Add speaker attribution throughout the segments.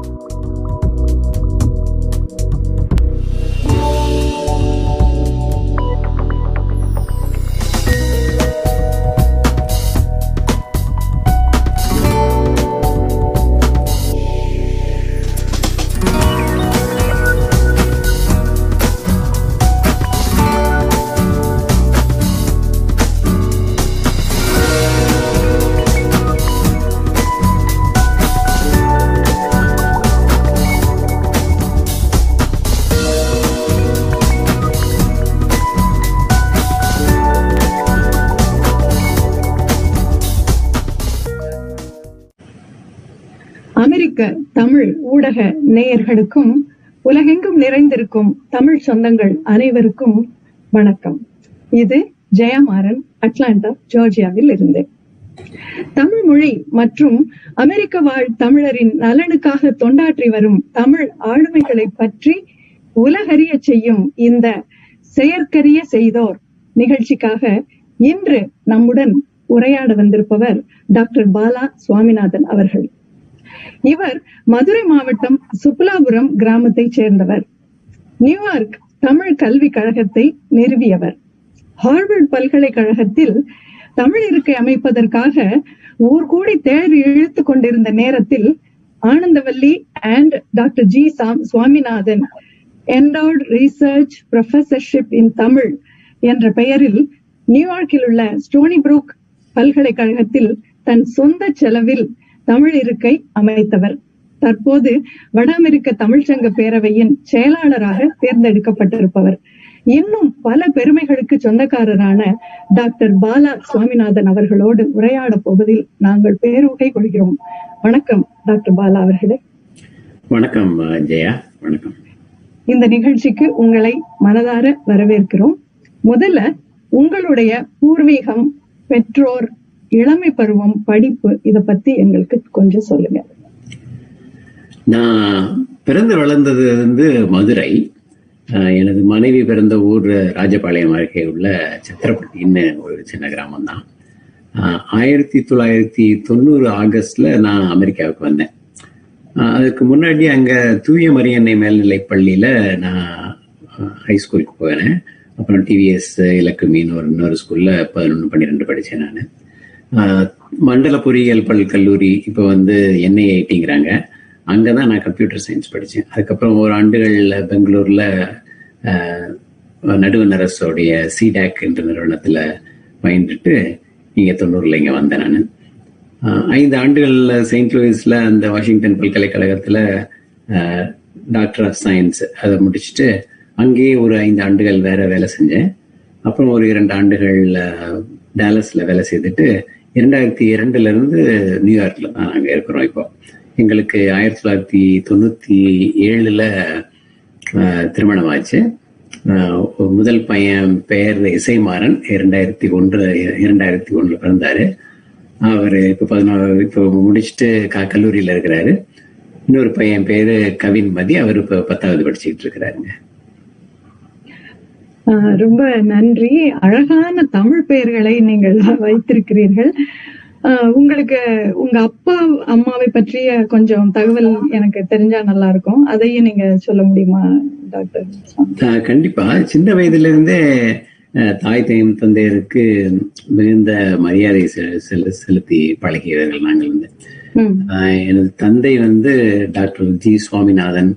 Speaker 1: அமெரிக்க நேயர்களுக்கும் உலகெங்கும் நிறைந்திருக்கும் தமிழ் சொந்தங்கள் அனைவருக்கும் வணக்கம். இது ஜெயமாறன் அட்லாண்டா ஜார்ஜியாவில் இருந்து. தமிழ் மொழி மற்றும் அமெரிக்க வாழ் தமிழரின் நலனுக்காக தொண்டாற்றி வரும் தமிழ் ஆளுமைகளை பற்றி உலகறிய செய்யும் இந்த செயற்கரிய செய்தோர் நிகழ்ச்சிக்காக இன்று நம்முடன் உரையாட வந்திருப்பவர் டாக்டர் பாலா சுவாமிநாதன் அவர்கள். இவர் மதுரை மாவட்டம் சுப்புலாபுரம் கிராமத்தை சேர்ந்தவர். நியூயார்க் தமிழ் கல்விக் கழகத்தை நிறுவியவர். ஹார்வர்ட் பல்கலைக்கழகத்தில் தமிழ் இருக்கை அமைப்பதற்காக ஊர் கூடி தேர் இழுத்து கொண்டிருந்த நேரத்தில் Anandavalli and doctor G Sam Swaminathan endowed research professorship in Tamil என்ற பெயரில் நியூயார்க்கில் உள்ள ஸ்டோனி புரூக் பல்கலைக்கழகத்தில் தன் சொந்த செலவில் தமிழ் இருக்கை அமைத்தவர். தற்போது வட அமெரிக்க தமிழ்ச்சங்க பேரவையின் செயலாளராக தேர்ந்தெடுக்கப்பட்டிருப்பவர். இன்னும் பல பெருமைகளுக்கு சொந்தக்காரரான டாக்டர் பாலா சுவாமிநாதன் அவர்களோடு உரையாட போவதில் நாங்கள் பேருகை கொள்கிறோம். வணக்கம் டாக்டர் பாலா அவர்களே.
Speaker 2: வணக்கம் ஜெயா. வணக்கம்.
Speaker 1: இந்த நிகழ்ச்சிக்கு உங்களை மனதார வரவேற்கிறோம். முதல்ல உங்களுடைய பூர்வீகம் பெற்றோர் இளமை பருவம் படிப்பு இத பத்தி எங்களுக்கு கொஞ்சம் சொல்லுங்க.
Speaker 2: நான் பிறந்து வளர்ந்தது வந்து மதுரை. எனது மனைவி பிறந்த ஊர் ராஜபாளையம் அருகே உள்ள சத்திரப்பட்டின்னு ஒரு சின்ன கிராமம் தான் ஆயிரத்தி தொள்ளாயிரத்தி தொண்ணூறு ஆகஸ்ட்ல நான் அமெரிக்காவுக்கு வந்தேன். அதுக்கு முன்னாடி அங்க தூய மரியன்னை மேல்நிலை பள்ளியில நான் ஹைஸ்கூலுக்கு போனேன். அப்புறம் டிவிஎஸ் இலக்குமின்னு ஒரு இன்னொரு ஸ்கூல்ல பதினொன்று பன்னிரெண்டு படித்தேன் நான். மண்டல பொறியியல் பல் கல்லூரி இப்போ வந்து என்ஐஐடிங்கிறாங்க அங்கே தான் நான் கம்ப்யூட்டர் சயின்ஸ் படித்தேன் அதுக்கப்புறம் ஒரு ஆண்டுகளில் பெங்களூரில் நடுவண் அரசோடைய சிடாக் என்ற நிறுவனத்தில் பயின்றுட்டு இங்கே தொண்ணூறில் இங்கே வந்தேன் நான். ஐந்து ஆண்டுகளில் செயின்ட் லூயிஸில் அந்த வாஷிங்டன் பல்கலைக்கழகத்தில் டாக்டர் ஆஃப் சயின்ஸ் அதை முடிச்சுட்டு அங்கேயே ஒரு ஐந்து ஆண்டுகள் வேற வேலை செஞ்சேன். அப்புறம் ஒரு இரண்டு ஆண்டுகள் டேலஸில் வேலை செய்துட்டு இரண்டாயிரத்தி இரண்டுல இருந்து நியூயார்க்ல தான் நாங்கள் இருக்கிறோம் இப்போ. எங்களுக்கு ஆயிரத்தி தொள்ளாயிரத்தி தொண்ணூத்தி ஏழுல திருமணம் ஆச்சு முதல் பையன் பெயர் இசைமாறன். இரண்டாயிரத்தி ஒன்று இரண்டாயிரத்தி ஒன்றுல பிறந்தாரு. அவர் இப்போ பதினாறு இப்போ முடிச்சுட்டு க கல்லூரியில் இருக்கிறாரு. இன்னொரு பையன் பேர் கவின் மதி. அவர் இப்போ பத்தாவது படிச்சுக்கிட்டு இருக்கிறாருங்க.
Speaker 1: ரொம்ப நன்றி. அழகான தமிழ் பெயர்களை நீங்கள் வைத்திருக்கிறீர்கள். உங்களுக்கு உங்க அப்பா அம்மாவை பற்றிய கொஞ்சம் தகவல் எனக்கு தெரிஞ்சா நல்லா இருக்கும் அதையும் நீங்க சொல்ல முடியுமா டாக்டர்
Speaker 2: கண்டிப்பா. சின்ன வயதுல இருந்தே தாய் தையும் தந்தையருக்கு மிகுந்த மரியாதை செலுத்தி பழகியவர்கள் நாங்கள் வந்து. எனது தந்தை வந்து டாக்டர் ஜி சுவாமிநாதன்.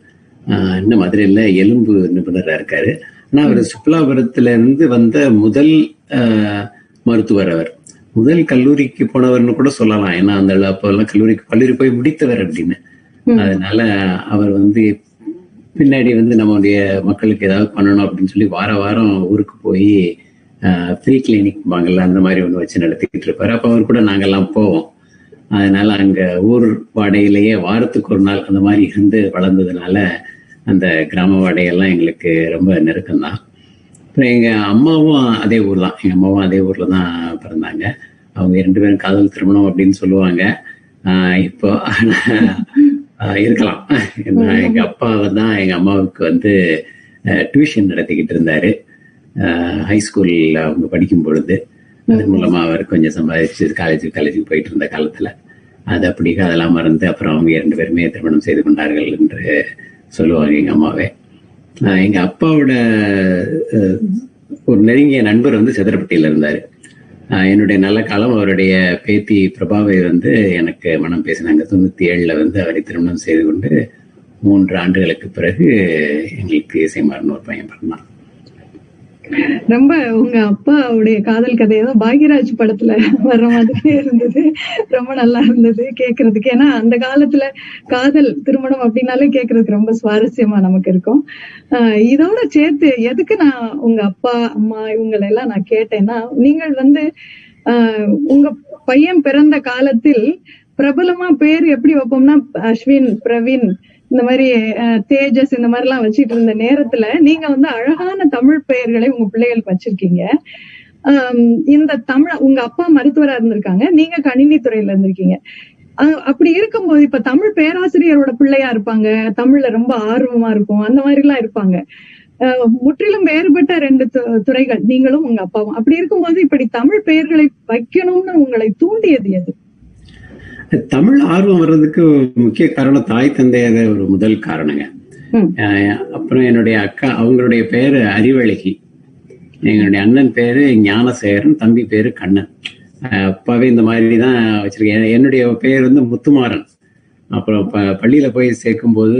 Speaker 2: இன்னும் மதுரையில எலும்பு நிபுணராக இருக்காரு. ஆனா அவர் சுற்றுலாபுரத்துல இருந்து வந்த முதல் மருத்துவர் அவர். முதல் கல்லூரிக்கு போனவர்னு கூட சொல்லலாம். ஏன்னா அந்த அப்பெல்லாம் கல்லூரிக்கு கல்லூரி போய் முடித்தவர் அப்படின்னு. அதனால அவர் வந்து பின்னாடி வந்து நம்மளுடைய மக்களுக்கு ஏதாவது பண்ணணும் அப்படின்னு சொல்லி வார வாரம் ஊருக்கு போய் ஃப்ரீ கிளினிக் வாங்கல அந்த மாதிரி ஒன்று வச்சு நடத்திக்கிட்டு இருப்பாரு. அப்போ அவர் கூட நாங்கெல்லாம் போவோம். அதனால அங்க ஊர் வாடகையிலேயே வாரத்துக்கு ஒரு நாள் அந்த மாதிரி இருந்து வளர்ந்ததுனால அந்த கிராம வாடகையெல்லாம் எங்களுக்கு ரொம்ப நெருக்கம்தான். அப்புறம் எங்கள் அம்மாவும் அதே ஊர் தான் எங்கள் அம்மாவும் அதே ஊரில் தான் பிறந்தாங்க. அவங்க ரெண்டு பேரும் காதல் திருமணம் அப்படின்னு சொல்லுவாங்க. இப்போ இருக்கலாம். எங்க அப்பா தான் எங்க அம்மாவுக்கு வந்து டியூஷன் நடத்திக்கிட்டு இருந்தாரு. ஹைஸ்கூல்ல அவங்க படிக்கும் பொழுது. அது மூலமா அவர் கொஞ்சம் சம்பாதிச்சு காலேஜ் காலேஜுக்கு போயிட்டு இருந்த காலத்துல. அது அப்படி அதெல்லாம் மறந்து அப்புறம் அவங்க இரண்டு பேருமே திருமணம் செய்து கொண்டார்கள் என்று சொல்லுவாங்க எங்கள் அம்மாவே. எங்கள் அப்பாவோட ஒரு நெருங்கிய நண்பர் வந்து சத்திரப்பட்டியில இருந்தார். என்னுடைய நல்ல காலம் அவருடைய பேத்தி பிரபாவை வந்து எனக்கு மனம் பேசினாங்க. தொண்ணூற்றி ஏழில் வந்து அவரை திருமணம் செய்து கொண்டு மூன்று ஆண்டுகளுக்கு பிறகு எங்களுக்கு இசைமாறன் ஒரு பையன் பிறந்தான்.
Speaker 1: ரொம்ப உங்க அப்பாவுடைய காதல் கதை ஏதோ பாக்யராஜ் படத்துல வர்ற மாதிரியே இருந்தது. ரொம்ப நல்லா இருந்தது கேக்குறதுக்கு. ஏன்னா அந்த காலத்துல காதல் திருமணம் அப்படின்னாலே கேக்குறதுக்கு ரொம்ப சுவாரஸ்யமா நமக்கு இருக்கும். ஆஹ் இதோட சேர்த்து எதுக்கு நான் உங்க அப்பா அம்மா இவங்களை எல்லாம் நான் கேட்டேன்னா நீங்கள் வந்து ஆஹ் உங்க பையன் பிறந்த காலத்தில் பிரபலமா பேர் எப்படி வைப்போம்னா அஸ்வின் பிரவீன் இந்த மாதிரி தேஜஸ் இந்த மாதிரி எல்லாம் வச்சிட்டு இருந்த நேரத்துல நீங்க வந்து அழகான தமிழ் பெயர்களை உங்க பிள்ளைகளுக்கு வச்சிருக்கீங்க. இந்த தமிழ் உங்க அப்பா மருத்துவரா இருந்திருக்காங்க. நீங்க கணினி துறையில இருந்திருக்கீங்க. அஹ், அப்படி இருக்கும்போது இப்ப தமிழ் பேராசிரியரோட பிள்ளையா இருப்பாங்க. தமிழ்ல ரொம்ப ஆர்வமா இருக்கும். அந்த மாதிரி எல்லாம் இருப்பாங்க முற்றிலும் வேறுபட்ட ரெண்டு து- துறைகள். நீங்களும் உங்க அப்பாவும். அப்படி இருக்கும்போது இப்படி தமிழ் பெயர்களை வைக்கணும்னு உங்களை தூண்டியது எது?
Speaker 2: தமிழ் ஆர்வம் வர்றதுக்கு முக்கிய காரணம் தாய் தந்தையாக ஒரு முதல் காரணங்க. அப்புறம் என்னுடைய அக்கா அவங்களுடைய பேரு அறிவழகி எங்களுடைய அண்ணன் பேரு ஞானசேகரன் தம்பி பேரு கண்ணன். அப்பாவே இந்த மாதிரி தான் வச்சிருக்கேன். என்னுடைய பேர் வந்து முத்துமாறன். அப்புறம் ப பள்ளியில போய் சேர்க்கும்போது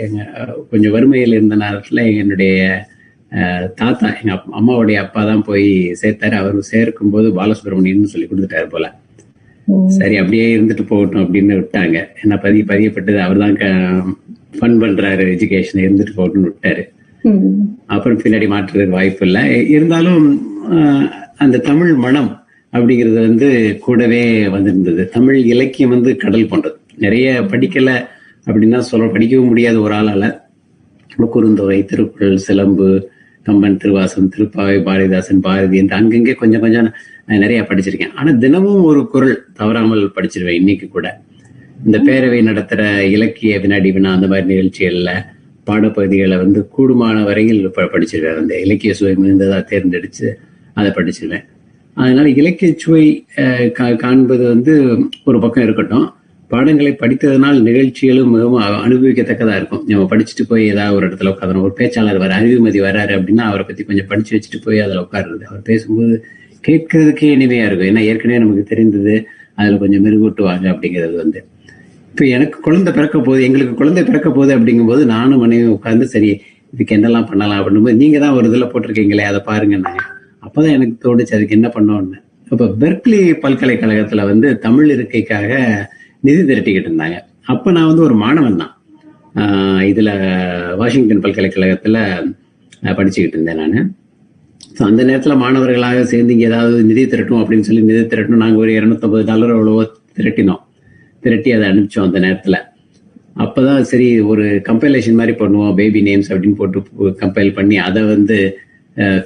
Speaker 2: எங்க அஹ், கொஞ்சம் வறுமையில் இருந்த நேரத்துல என்னுடைய தாத்தா எங்க அப்- அம்மாவுடைய அப்பா தான் போய் சேர்த்தாரு. அவர் சேர்க்கும்போது பாலசுப்ரமணியன் சொல்லி கொடுத்துட்டாரு போல. சரி அப்படியே இருந்துட்டு போகட்டும் அப்படின்னு விட்டாங்க. என்ன பதிய பதியப்பட்டது அவர் தான் ஃபன் பண்றாரு எஜுகேஷன் இருந்துட்டு போகட்டும்னு விட்டாரு. அப்புறம் பின்னாடி மாற்றுறதுக்கு வாய்ப்பு இல்லை. இருந்தாலும் அந்த தமிழ் மனம் அப்படிங்கிறது வந்து கூடவே வந்திருந்தது. தமிழ் இலக்கியம் வந்து கடல் போன்றது. நிறைய படிக்கல அப்படின்னா சொல்ல படிக்கவும் முடியாத ஒரு ஆளால. குறுந்தொகை திருக்குறள் சிலம்பு கம்பன் திருவாசம் திருப்பாவை பாரதிதாசன் பாரதி என்று அங்கங்கே கொஞ்சம் கொஞ்சம் நான் நிறைய படிச்சிருக்கேன். ஆனா தினமும் ஒரு குரல் தவறாமல் படிச்சிருவேன் இன்னைக்கு கூட. இந்த பேரவை நடத்துற இலக்கிய வினாடி வினா அந்த மாதிரி நிகழ்ச்சிகள்ல பாடப்பகுதிகளை வந்து கூடுமான வரையில் ப- படிச்சிருவேன். அந்த இலக்கிய சுவை மிகுந்ததா தேர்ந்தெடுத்து அதை படிச்சிருவேன். அதனால இலக்கிய சுவை கா- காண்பது வந்து ஒரு பக்கம் இருக்கட்டும். பாடங்களை படித்ததனால் நிகழ்ச்சிகளும் மிகவும் அனுபவிக்கத்தக்கதா இருக்கும். நம்ம படிச்சுட்டு போய் ஏதாவது ஒரு இடத்துல உட்காந்துரும் ஒரு பேச்சாளர் வர அறிவுமதி வராரு அப்படின்னா அவரை பத்தி கொஞ்சம் படிச்சு வச்சுட்டு போய் அதுல உட்காருறது. அவர் பேசும்போது கேட்கறதுக்கே இனிமையா இருக்கும். ஏன்னா ஏற்கனவே நமக்கு தெரிந்தது அதுல கொஞ்சம் மெருகூட்டுவாங்க அப்படிங்கிறது வந்து. இப்போ எனக்கு குழந்தை பிறக்க போகுது எங்களுக்கு குழந்தை பிறக்க போகுது அப்படிங்கும்போது நானும் மனைவி உட்காந்து சரி இதுக்கு என்னெல்லாம் பண்ணலாம் அப்படிங்கும்போது நீங்க தான் ஒரு இதில் போட்டிருக்கீங்களே அதை பாருங்கன்னாங்க அப்போதான் எனக்கு தோணுச்சு அதுக்கு என்ன பண்ணோன்னு இப்போ பெர்க்லி பல்கலைக்கழகத்துல வந்து தமிழ் இருக்கைக்காக நிதி திரட்டிக்கிட்டு இருந்தாங்க. அப்ப நான் வந்து ஒரு மாணவன் தான். இதில் இதுல வாஷிங்டன் பல்கலைக்கழகத்துல படிச்சுக்கிட்டு இருந்தேன் நான். ஸோ அந்த நேரத்துல மாணவர்களாக சேர்ந்து இங்க ஏதாவது நிதி திரட்டும் அப்படின்னு சொல்லி நிதி திரட்டணும் நாங்க ஒரு இரநூத்தம்பது டாலர் அவ்வளவோ திரட்டினோம். திரட்டி அதை அனுப்பிச்சோம் அந்த நேரத்துல. அப்பதான் சரி ஒரு கம்பைலேஷன் மாதிரி பண்ணுவோம் பேபி நேம்ஸ் அப்படின்னு போட்டு கம்பைல் பண்ணி அதை வந்து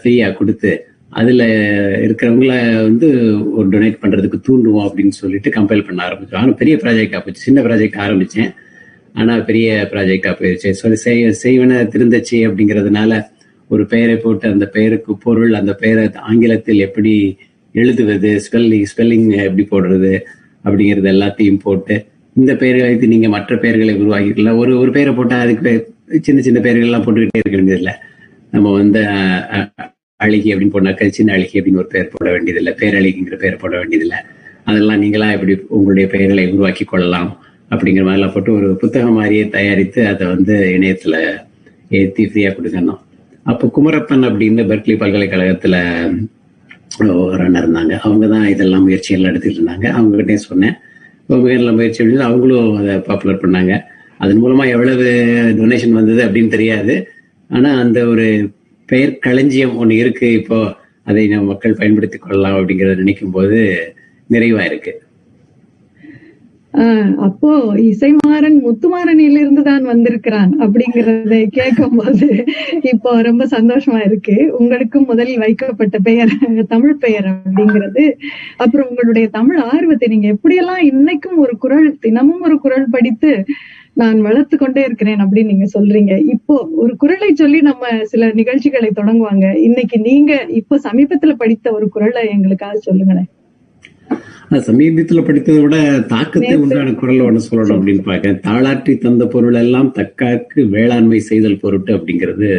Speaker 2: ஃப்ரீயா கொடுத்து அதுல இருக்கிறவங்கள வந்து ஒரு டொனேட் பண்றதுக்கு தூண்டுவோம் அப்படின்னு சொல்லிட்டு கம்பைல் பண்ண ஆரம்பிச்சோம். ஆனால் பெரிய ப்ராஜெக்டா போச்சு. சின்ன ப்ராஜெக்ட் ஆரம்பிச்சேன். ஆனா பெரிய ப்ராஜெக்டா போயிருச்சு. சொல்லி செய் செய்வன திருந்தச்சு அப்படிங்கிறதுனால ஒரு பெயரை போட்டு அந்த பெயருக்கு பொருள் அந்த பெயரை ஆங்கிலத்தில் எப்படி எழுதுவது ஸ்பெல்லிங் ஸ்பெல்லிங் எப்படி போடுறது அப்படிங்கிறது எல்லாத்தையும் போட்டு இந்த பெயர்களை வைத்து நீங்க மற்ற பெயர்களை உருவாக்கிக்கலாம் ஒரு ஒரு பெயரை போட்டால் அதுக்கு சின்ன சின்ன பெயர்கள் எல்லாம் போட்டுக்கிட்டே இருக்க வேண்டியதில்லை. நம்ம வந்து அழகி அப்படின்னு போனாக்க சின்ன அழகி அப்படின்னு ஒரு பெயர் போட வேண்டியதில்லை. பேரழகிங்கிற பெயர் போட வேண்டியதில்லை. அதெல்லாம் நீங்களா எப்படி உங்களுடைய பெயர்களை உருவாக்கி கொள்ளலாம் அப்படிங்கிற மாதிரிலாம் போட்டு ஒரு புத்தகம் மாதிரியே தயாரித்து அதை வந்து இணையத்தில் ஏற்றி ஃப்ரீயா கொடுக்கணும். அப்போ குமரப்பன் அப்படின்னு பெர்க்லி பல்கலைக்கழகத்துல ஒரு அண்ணன் இருந்தாங்க. அவங்க தான் இதெல்லாம் முயற்சிகள் எடுத்துட்டு இருந்தாங்க. அவங்ககிட்டே சொன்னேன். அவங்க நல்ல முயற்சி அப்படின்னு அவங்களும் அதை பாப்புலர் பண்ணாங்க. அதன் மூலமா எவ்வளவு டொனேஷன் வந்தது அப்படின்னு தெரியாது. ஆனால் அந்த ஒரு பெயர் களஞ்சியம் ஒன்று இருக்கு. இப்போ அதை நம்ம மக்கள் பயன்படுத்திக் கொள்ளலாம் அப்படிங்கிறத நினைக்கும் போது நிறைவா இருக்கு.
Speaker 1: அப்போ இசைமாறன் முத்துமாறனில் இருந்து தான் வந்திருக்கிறான் அப்படிங்கறத கேட்கும் போது இப்போ ரொம்ப சந்தோஷமா இருக்கு. உங்களுக்கும் முதலில் வைக்கப்பட்ட பெயர் தமிழ் பெயர் அப்படிங்கிறது. அப்புறம் உங்களுடைய தமிழ் ஆர்வத்தை நீங்க எப்படியெல்லாம் இன்னைக்கும் ஒரு குரல் தினமும் ஒரு குரல் படித்து நான் வளர்த்து கொண்டே இருக்கிறேன் அப்படின்னு நீங்க சொல்றீங்க. இப்போ ஒரு குரலை சொல்லி நம்ம சில நிகழ்ச்சிகளை தொடங்குவாங்க. இன்னைக்கு நீங்க இப்போ சமீபத்துல படித்த ஒரு குரலை எங்களுக்காக சொல்லுங்களேன்.
Speaker 2: சமீபத்துல படித்ததை விட தாக்கத்தை உண்டான குரல் ஒண்ணு சொல்லணும் அப்படின்னு பார்க்க தாளாற்றி தந்த பொருள் எல்லாம் தக்காக்கு வேளாண்மை செய்தல் பொருட்டு அப்படிங்கிறது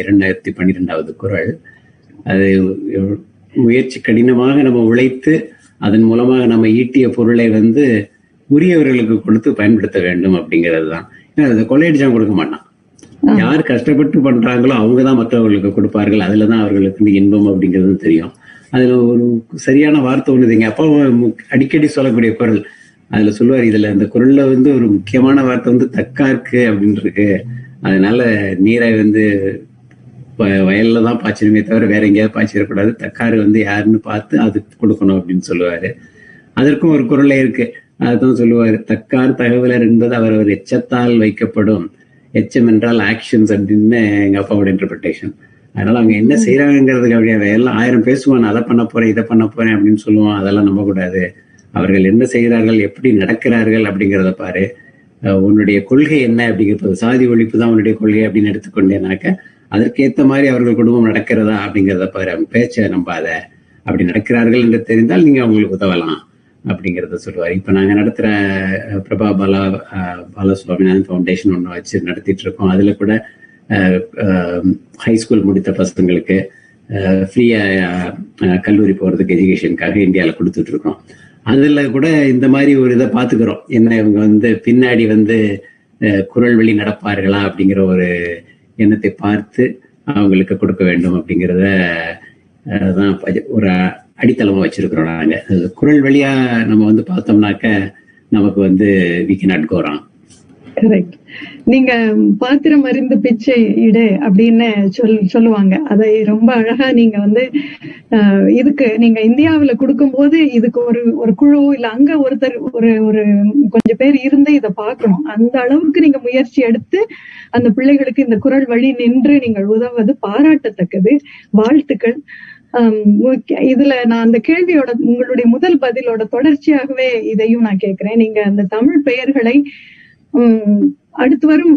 Speaker 2: இரண்டாயிரத்தி பன்னிரெண்டாவது குரல். அது முயற்சி கடினமாக நம்ம உழைத்து அதன் மூலமாக நம்ம ஈட்டிய பொருளை வந்து உரியவர்களுக்கு கொடுத்து பயன்படுத்த வேண்டும் அப்படிங்கிறது தான். அதை கொள்ளையடிச்சா கொடுக்க மாட்டான். யார் கஷ்டப்பட்டு பண்றாங்களோ அவங்கதான் மற்றவர்களுக்கு கொடுப்பார்கள். அதுலதான் அவர்களுக்கு இன்பம் அப்படிங்கிறது தெரியும். அதுல ஒரு சரியான வார்த்தை ஒண்ணு எங்க அப்பா அடிக்கடி சொல்லக்கூடிய குரல். அதுல சொல்லுவார் இதுல அந்த குரல்ல வந்து ஒரு முக்கியமான வார்த்தை வந்து தக்காருக்கு அப்படின்னு இருக்கு அதனால நீரை வந்து வயல்ல தான் பாய்ச்சணுமே தவிர வேற எங்கேயாவது பாய்ச்சிடக்கூடாது. தக்காரு வந்து யாருன்னு பார்த்து அது கொடுக்கணும் அப்படின்னு சொல்லுவாரு. அதற்கும் ஒரு குரலே இருக்கு. அதுதான் சொல்லுவாரு தக்கார் தகவலர் என்பது அவர் ஒரு எச்சத்தால் வைக்கப்படும். எச்சம் என்றால் ஆக்ஷன்ஸ் அப்படின்னு எங்க அப்பாவோட இன்டர்பிரிட்டேஷன் அதனால அவங்க என்ன செய்யறாங்கிறதுக்கு அப்படியே எல்லாம் ஆயிரம் பேசுவான் அதை பண்ண போறேன் இதை பண்ண போறேன் அப்படின்னு சொல்லுவான். அதெல்லாம் நம்ப கூடாது. அவர்கள் என்ன செய்கிறார்கள் எப்படி நடக்கிறார்கள் அப்படிங்கிறத பாரு. உன்னுடைய கொள்கை என்ன அப்படிங்கிறது சாதி ஒழிப்பு தான் உன்னுடைய கொள்கை அப்படின்னு எடுத்துக்கொண்டேனாக்க அதற்கேற்ற மாதிரி அவர்கள் குடும்பம் நடக்கிறதா அப்படிங்கிறத பாரு. அவங்க பேச்சை நம்பாத. அப்படி நடக்கிறார்கள் என்று தெரிந்தால் நீங்க அவங்களுக்கு உதவலாம் அப்படிங்கிறத சொல்லுவார். இப்ப நாங்க நடத்துற பிரபா பாலா பாலசுவாமிநாதன் ஃபவுண்டேஷன் ஒன்று வச்சு நடத்திட்டு இருக்கோம். அதுல கூட ஹை ஸ்கூல் முடித்த பசங்களுக்கு ஃப்ரீயாக கல்லூரி போகிறதுக்கு எஜுகேஷனுக்காக இந்தியாவில் கொடுத்துட்ருக்கோம். அதில் கூட இந்த மாதிரி ஒரு இதை பார்த்துக்கிறோம். என்ன இவங்க வந்து பின்னாடி வந்து குரல் வழி நடப்பார்களா அப்படிங்கிற ஒரு எண்ணத்தை பார்த்து அவங்களுக்கு கொடுக்க வேண்டும் அப்படிங்கிறத தான் ஒரு அடித்தளமாக வச்சுருக்குறோம் நாங்கள் குரல் வழியாக நம்ம வந்து பார்த்தோம்னாக்க நமக்கு வந்து வி நாட் கோரான்
Speaker 1: கரெக்ட் நீங்க பாத்திரம் அறிந்து பிச்சை இடு அப்படின்னு சொல் சொல்லுவாங்க. அதை ரொம்ப அழகா நீங்க வந்து இதுக்கு நீங்க இந்தியாவில கொடுக்கும் போது இதுக்கு ஒரு ஒரு குழு இல்ல அங்க ஒருத்தர் ஒரு ஒரு கொஞ்சம் பேர் இருந்து இதை பாக்குறோம் அந்த அளவுக்கு நீங்க முயற்சி எடுத்து அந்த பிள்ளைகளுக்கு இந்த குரல் வழி நின்று நீங்கள் உதவுவது பாராட்டத்தக்கது. வாழ்த்துக்கள். இதுல நான் அந்த கேள்வியோட உங்களுடைய முதல் பதிலோட தொடர்ச்சியாகவே இதையும் நான் கேட்கிறேன். நீங்க அந்த தமிழ் பெயர்களை அடுத்து வரும்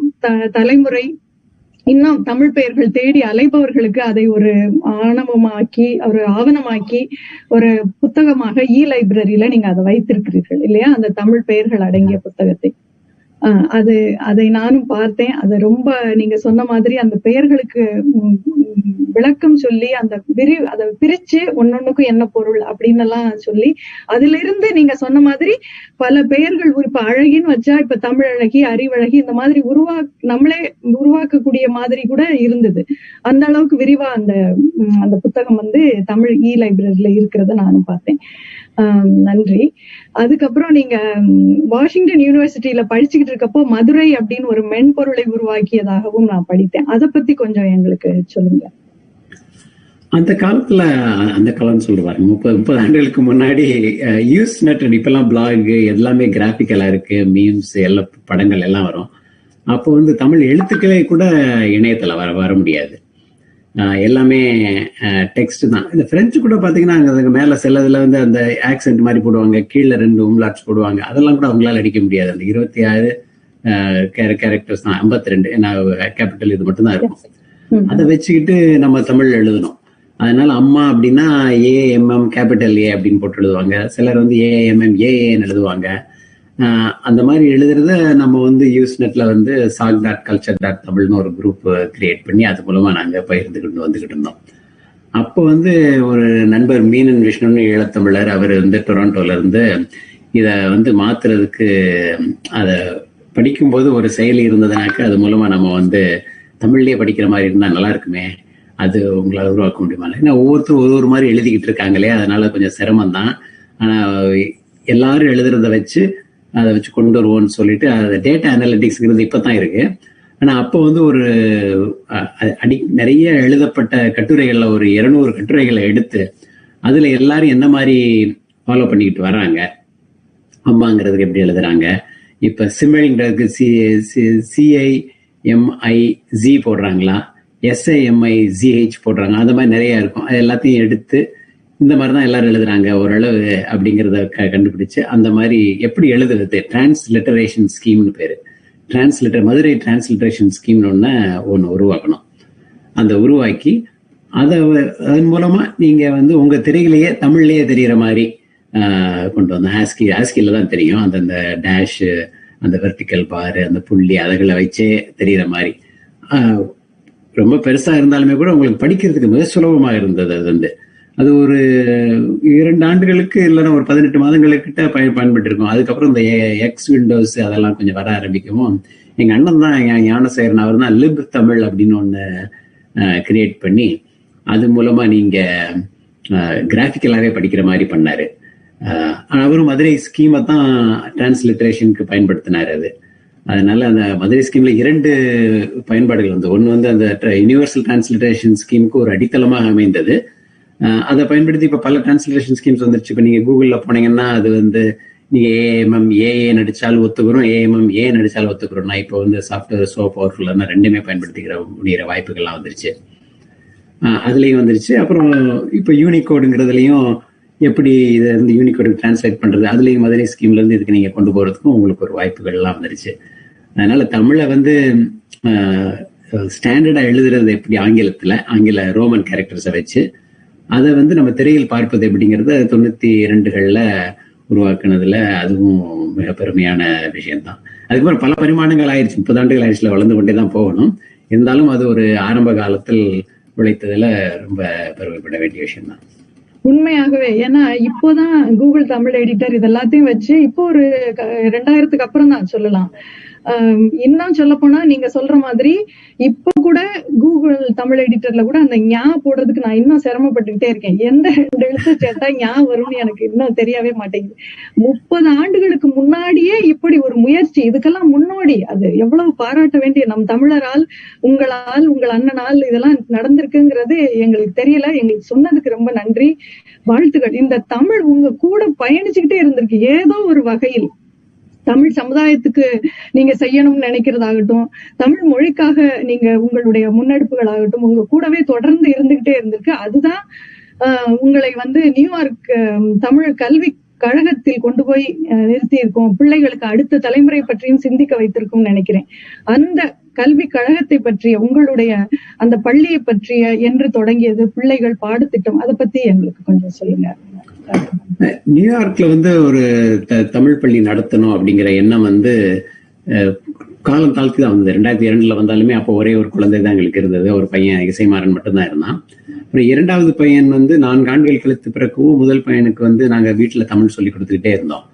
Speaker 1: தலைமுறை. இன்னும் தமிழ் பெயர்கள் தேடி அலைபவர்களுக்கு அதை ஒரு ஆணவமாக்கி ஒரு ஆவணமாக்கி ஒரு புத்தகமாக இ லைப்ரரியில நீங்க அதை வைத்திருக்கிறீர்கள் இல்லையா? அந்த தமிழ் பெயர்கள் அடங்கிய புத்தகத்தை. அது அதை நானும் பார்த்தேன். அதை ரொம்ப நீங்க சொன்ன மாதிரி அந்த பெயர்களுக்கு விளக்கம் சொல்லி அந்த விரி அதை பிரிச்சு ஒன்னொன்னுக்கும் என்ன பொருள் அப்படின்னு எல்லாம் சொல்லி அதுல இருந்து நீங்க சொன்ன மாதிரி பல பெயர்கள் இப்ப அழகின்னு வச்சா இப்ப தமிழழகி அறிவழகி இந்த மாதிரி உருவா நம்மளே உருவாக்கக்கூடிய மாதிரி கூட இருந்தது. அந்த அளவுக்கு விரிவா அந்த அந்த புத்தகம் வந்து தமிழ் இ லைப்ரரியில இருக்கிறத நானும் பார்த்தேன். நன்றி. அதுக்கப்புறம் நீங்க வாஷிங்டன் யூனிவர்சிட்டியில படிச்சுக்கிட்டு இருக்கப்போ மதுரை அப்படின்னு ஒரு மென்பொருளை உருவாக்கியதாகவும் நான் படித்தேன். அதை பத்தி கொஞ்சம் எங்களுக்கு சொல்லுங்க.
Speaker 2: அந்த காலத்துல அந்த காலம் சொல்லுவாரு. முப்பது முப்பது ஆண்டுகளுக்கு முன்னாடி யூஸ் நெட் இப்பெல்லாம் பிளாக் எல்லாமே கிராபிக்கலா இருக்கு. மீம்ஸ் எல்லா படங்கள் எல்லாம் வரும். அப்போ வந்து தமிழ் எழுத்துக்களே கூட இணையத்துல வர வர முடியாது. எல்லாமே டெக்ஸ்ட் தான். இந்த ஃப்ரெஞ்சு கூட பார்த்தீங்கன்னா அங்கே மேலே சிலதுல வந்து அந்த ஆக்சென்ட் மாதிரி போடுவாங்க. கீழே ரெண்டு உம்லாட்ஸ் போடுவாங்க. அதெல்லாம் கூட அவங்களால அடிக்க முடியாது. அந்த இருபத்தி ஆறு கேரக்டர்ஸ் தான். ஐம்பத்தி ரெண்டு ஏன்னா கேபிட்டல் இது மட்டும்தான் இருக்கும். அதை வச்சுக்கிட்டு நம்ம தமிழ் எழுதணும். அதனால அம்மா அப்படின்னா ஏஎம்எம் கேபிட்டல் ஏ அப்படின்னு போட்டு எழுதுவாங்க. சிலர் வந்து ஏஎம்எம் ஏஏன்னு எழுதுவாங்க. அந்த மாதிரி எழுதுறத நம்ம வந்து யூஸ் நெட்ல வந்து சாக் டாட் கல்ச்சர் டாட் தமிழ்னு ஒரு குரூப் கிரியேட் பண்ணி அது மூலமா நாங்க பகிர்ந்துக்கிட்டு வந்துகிட்டு இருந்தோம். அப்போ வந்து ஒரு நண்பர் மீனன் விஷ்ணுன்னு ஈழத்தமிழர் அவர் வந்து டொராண்டோல இருந்து இதை வந்து மாத்துறதுக்கு அதை படிக்கும்போது ஒரு செயலி இருந்ததுனாக்க அது மூலமா நம்ம வந்து தமிழ்லயே படிக்கிற மாதிரி இருந்தா நல்லா இருக்குமே அது உங்களால் உருவாக்க முடியுமா? ஏன்னா ஒவ்வொருத்தரும் ஒரு ஒரு மாதிரி எழுதிக்கிட்டு இருக்காங்களே அதனால கொஞ்சம் சிரமம் தான் ஆனா எல்லாரும் எழுதுறத வச்சு அதை வச்சு கொண்டு வருவோம்னு சொல்லிட்டு அது டேட்டா அனாலிட்டிக்ஸ்ங்கிறது இப்பதான் இருக்கு. ஆனா அப்போ வந்து ஒரு அடி நிறைய எழுதப்பட்ட கட்டுரைகளில் ஒரு இருநூறு கட்டுரைகளை எடுத்து அதுல எல்லாரும் என்ன மாதிரி ஃபாலோ பண்ணிக்கிட்டு வராங்க? அம்மாங்கிறதுக்கு எப்படி எழுதுறாங்க? இப்ப சிமிழிங்கிறதுக்கு சி சிஐ எம்ஐ ஜி போடுறாங்களா? எஸ்ஐஎம்ஐ ஜிஹெச் போடுறாங்க. அந்த மாதிரி நிறைய இருக்கும். அது எல்லாத்தையும் எடுத்து இந்த மாதிரி தான் எல்லாரும் எழுதுறாங்க ஓரளவு அப்படிங்கிறத க கண்டுபிடிச்சு அந்த மாதிரி எப்படி எழுதுறது? டிரான்ஸ்லிட்டரேஷன் ஸ்கீம்னு பேரு. டிரான்ஸ்லிட்டர் மதுரை டிரான்ஸ்லிட்டரேஷன் ஸ்கீம்னு ஒன்று ஒன்று உருவாக்கணும். அந்த உருவாக்கி அதை அதன் மூலமா நீங்க வந்து உங்க திரையிலேயே தமிழ்லேயே தெரிகிற மாதிரி கொண்டு வந்தோம் ஆஸ்கி ஆஸ்கில தான் தெரியும். அந்த அந்த டேஷ் அந்த வெர்டிக்கல் பார் அந்த புள்ளி அதுகளை வச்சே தெரிகிற மாதிரி. ரொம்ப பெருசா இருந்தாலுமே கூட உங்களுக்கு படிக்கிறதுக்கு மிக சுலபமா இருந்தது அது வந்து. அது ஒரு இரண்டு ஆண்டுகளுக்கு இல்லைன்னா ஒரு பதினெட்டு மாதங்களுக்கிட்ட பயன் பயன்பட்டு இருக்கும் அதுக்கப்புறம் இந்த எக்ஸ் விண்டோஸ் அதெல்லாம் கொஞ்சம் வர ஆரம்பிக்கவும் எங்க அண்ணன் தான் ஞா- ஞானசேகரன் அவர் தான் லிப் தமிழ் அப்படின்னு ஒன்று கிரியேட் பண்ணி அது மூலமா நீங்க கிராஃபிக்கலாகவே படிக்கிற மாதிரி பண்ணாரு. அவரும் மதுரை ஸ்கீமை தான் டிரான்ஸ்லிட்ரேஷனுக்கு பயன்படுத்தினார் அது. அதனால அந்த மதுரை ஸ்கீம்ல இரண்டு பயன்பாடுகள் வந்து ஒன்று வந்து அந்த யூனிவர்சல் டிரான்ஸ்லிட்ரேஷன் ஸ்கீமுக்கு ஒரு அடித்தளமாக அமைந்தது. அதை பயன்படுத்தி இப்போ பல டிரான்ஸ்லேஷன் ஸ்கீம்ஸ் வந்துருச்சு. இப்போ நீங்கள் கூகுளில் போனீங்கன்னா அது வந்து நீங்கள் ஏஎம்எம் ஏஏ நடிச்சாலும் ஒத்துக்கிறோம் ஏஎம்எம் ஏ நடிச்சாலும் ஒத்துக்கிறோம். நான் இப்போ வந்து சாஃப்ட்வேர் சோ பவர்ஃபுல்லான ரெண்டுமே பயன்படுத்திக்கிற முடிகிற வாய்ப்புகள்லாம் வந்துருச்சு. அதுலேயும் வந்துருச்சு. அப்புறம் இப்போ யூனிகோடுங்கிறதுலையும் எப்படி இதை வந்து யூனிகோடுக்கு டிரான்ஸ்லேட் பண்ணுறது அதுலேயும் மதுரை ஸ்கீம்லேருந்து இதுக்கு நீங்கள் கொண்டு போகிறதுக்கும் உங்களுக்கு ஒரு வாய்ப்புகள்லாம் வந்துருச்சு. அதனால் தமிழை வந்து ஸ்டாண்டர்டாக எழுதுறது எப்படி ஆங்கிலத்தில் ஆங்கில ரோமன் கேரக்டர்ஸை வச்சு அதை வந்து நம்ம திரையில் பார்ப்பது எப்படிங்கிறது தொண்ணூத்தி இரண்டுகள்ல உருவாக்குனதுல அதுவும் மிக பெருமையான விஷயம்தான். அதுக்கப்புறம் பல பரிமாணங்கள் ஆயிடுச்சு. முப்பது ஆண்டுகள் ஆயிடுச்சுல வளர்ந்து கொண்டே தான் போகணும். இருந்தாலும் அது ஒரு ஆரம்ப காலத்தில் உழைத்ததுல ரொம்ப பெருமைப்பட வேண்டிய விஷயம் தான்
Speaker 1: உண்மையாகவே ஏன்னா இப்போதான் கூகுள் தமிழ் எடிட்டர் இது எல்லாத்தையும் வச்சு இப்போ ஒரு ரெண்டாயிரத்துக்கு அப்புறம் தான் சொல்லலாம். இன்னும் சொல்ல போனா நீங்க சொல்ற மாதிரி இப்போ கூட கூகுள் தமிழ் எடிட்டர்ல கூட அந்த ஞா போடுறதுக்கு நான் இன்னும் சிரமப்பட்டுக்கிட்டே இருக்கேன். எந்த ரெண்டு எழுத்து சேர்த்தா ஞா வரும்னு எனக்கு இன்னும் தெரியவே மாட்டேங்குது. முப்பது ஆண்டுகளுக்கு முன்னாடியே இப்படி ஒரு முயற்சி இதுக்கெல்லாம் முன்னோடி அது எவ்வளவு பாராட்ட வேண்டிய நம் தமிழரால் உங்களால் உங்கள் அண்ணனால் இதெல்லாம் நடந்திருக்குங்கிறது எங்களுக்கு தெரியல. எங்களுக்கு சொன்னதுக்கு ரொம்ப நன்றி. வாழ்த்துக்கள். இந்த தமிழ் உங்க கூட பயணிச்சுக்கிட்டே இருந்திருக்கு. ஏதோ ஒரு வகையில் தமிழ் சமுதாயத்துக்கு நீங்க செய்யணும்னு நினைக்கிறதாகட்டும் தமிழ் மொழிக்காக நீங்க உங்களுடைய முன்னெடுப்புகள் ஆகட்டும் உங்க கூடவே தொடர்ந்து இருந்துகிட்டே இருந்திருக்கு. அதுதான் ஆஹ், உங்களை வந்து நியூயார்க் தமிழ் கல்வி கழகத்தில் கொண்டு போய் ஆஹ், நிறுத்தி இருக்கோம் பிள்ளைகளுக்கு அடுத்த தலைமுறை பற்றியும் சிந்திக்க வைத்திருக்கும் நினைக்கிறேன். அந்த கல்வி கழகத்தை பற்றிய உங்களுடைய அந்த பள்ளியை பற்றிய என்று தொடங்கியது பிள்ளைகள் பாடத்திட்டம் அதை பத்தி எங்களுக்கு கொஞ்சம் சொல்லுங்க.
Speaker 2: நியூயார்க்ல வந்து ஒரு த- தமிழ் பள்ளி நடத்தணும் அப்படிங்கிற எண்ணம் வந்து காலம் தாழ்த்தி தான் வந்தது. ரெண்டாயிரத்தி இரண்டுல வந்தாலுமே அப்போ ஒரே ஒரு குழந்தை தான் எங்களுக்கு இருந்தது. ஒரு பையன் இசைமாறன் மட்டும்தான் இருந்தான். அப்புறம் இரண்டாவது பையன் வந்து நான்கு ஆண்டுகள் கழித்து பிறக்கவும் முதல் பையனுக்கு வந்து நாங்கள் வீட்டில் தமிழ் சொல்லி கொடுத்துக்கிட்டே இருந்தோம்.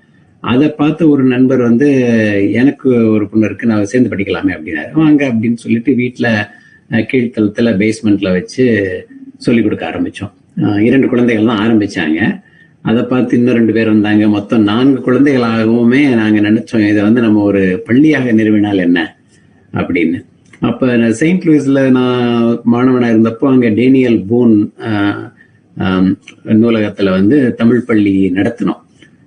Speaker 2: அதை பார்த்த ஒரு நண்பர் வந்து எனக்கு ஒரு பொண்ணு இருக்கு நான் சேர்ந்து படிக்கலாமே அப்படின்னாரு. வாங்க அப்படின்னு சொல்லிட்டு வீட்டில் கீழ்த்தளத்தில் பேஸ்மெண்ட்ல வச்சு சொல்லி கொடுக்க ஆரம்பித்தோம் இரண்டு குழந்தைகள் தான் ஆரம்பிச்சாங்க. அதை பார்த்து இன்னும் ரெண்டு பேர் வந்தாங்க. மொத்தம் நான்கு குழந்தைகளாகவுமே நாங்க நினைச்சோம் இதை வந்து நம்ம ஒரு பள்ளியாக நிறுவினால் என்ன அப்படின்னு. அப்ப நான் செயின்ட் லூயிஸ்ல நான் மாணவனா இருந்தப்போ அங்க டேனியல் பூன் ஆஹ், நூலகத்துல வந்து தமிழ் பள்ளி நடத்தினோம்.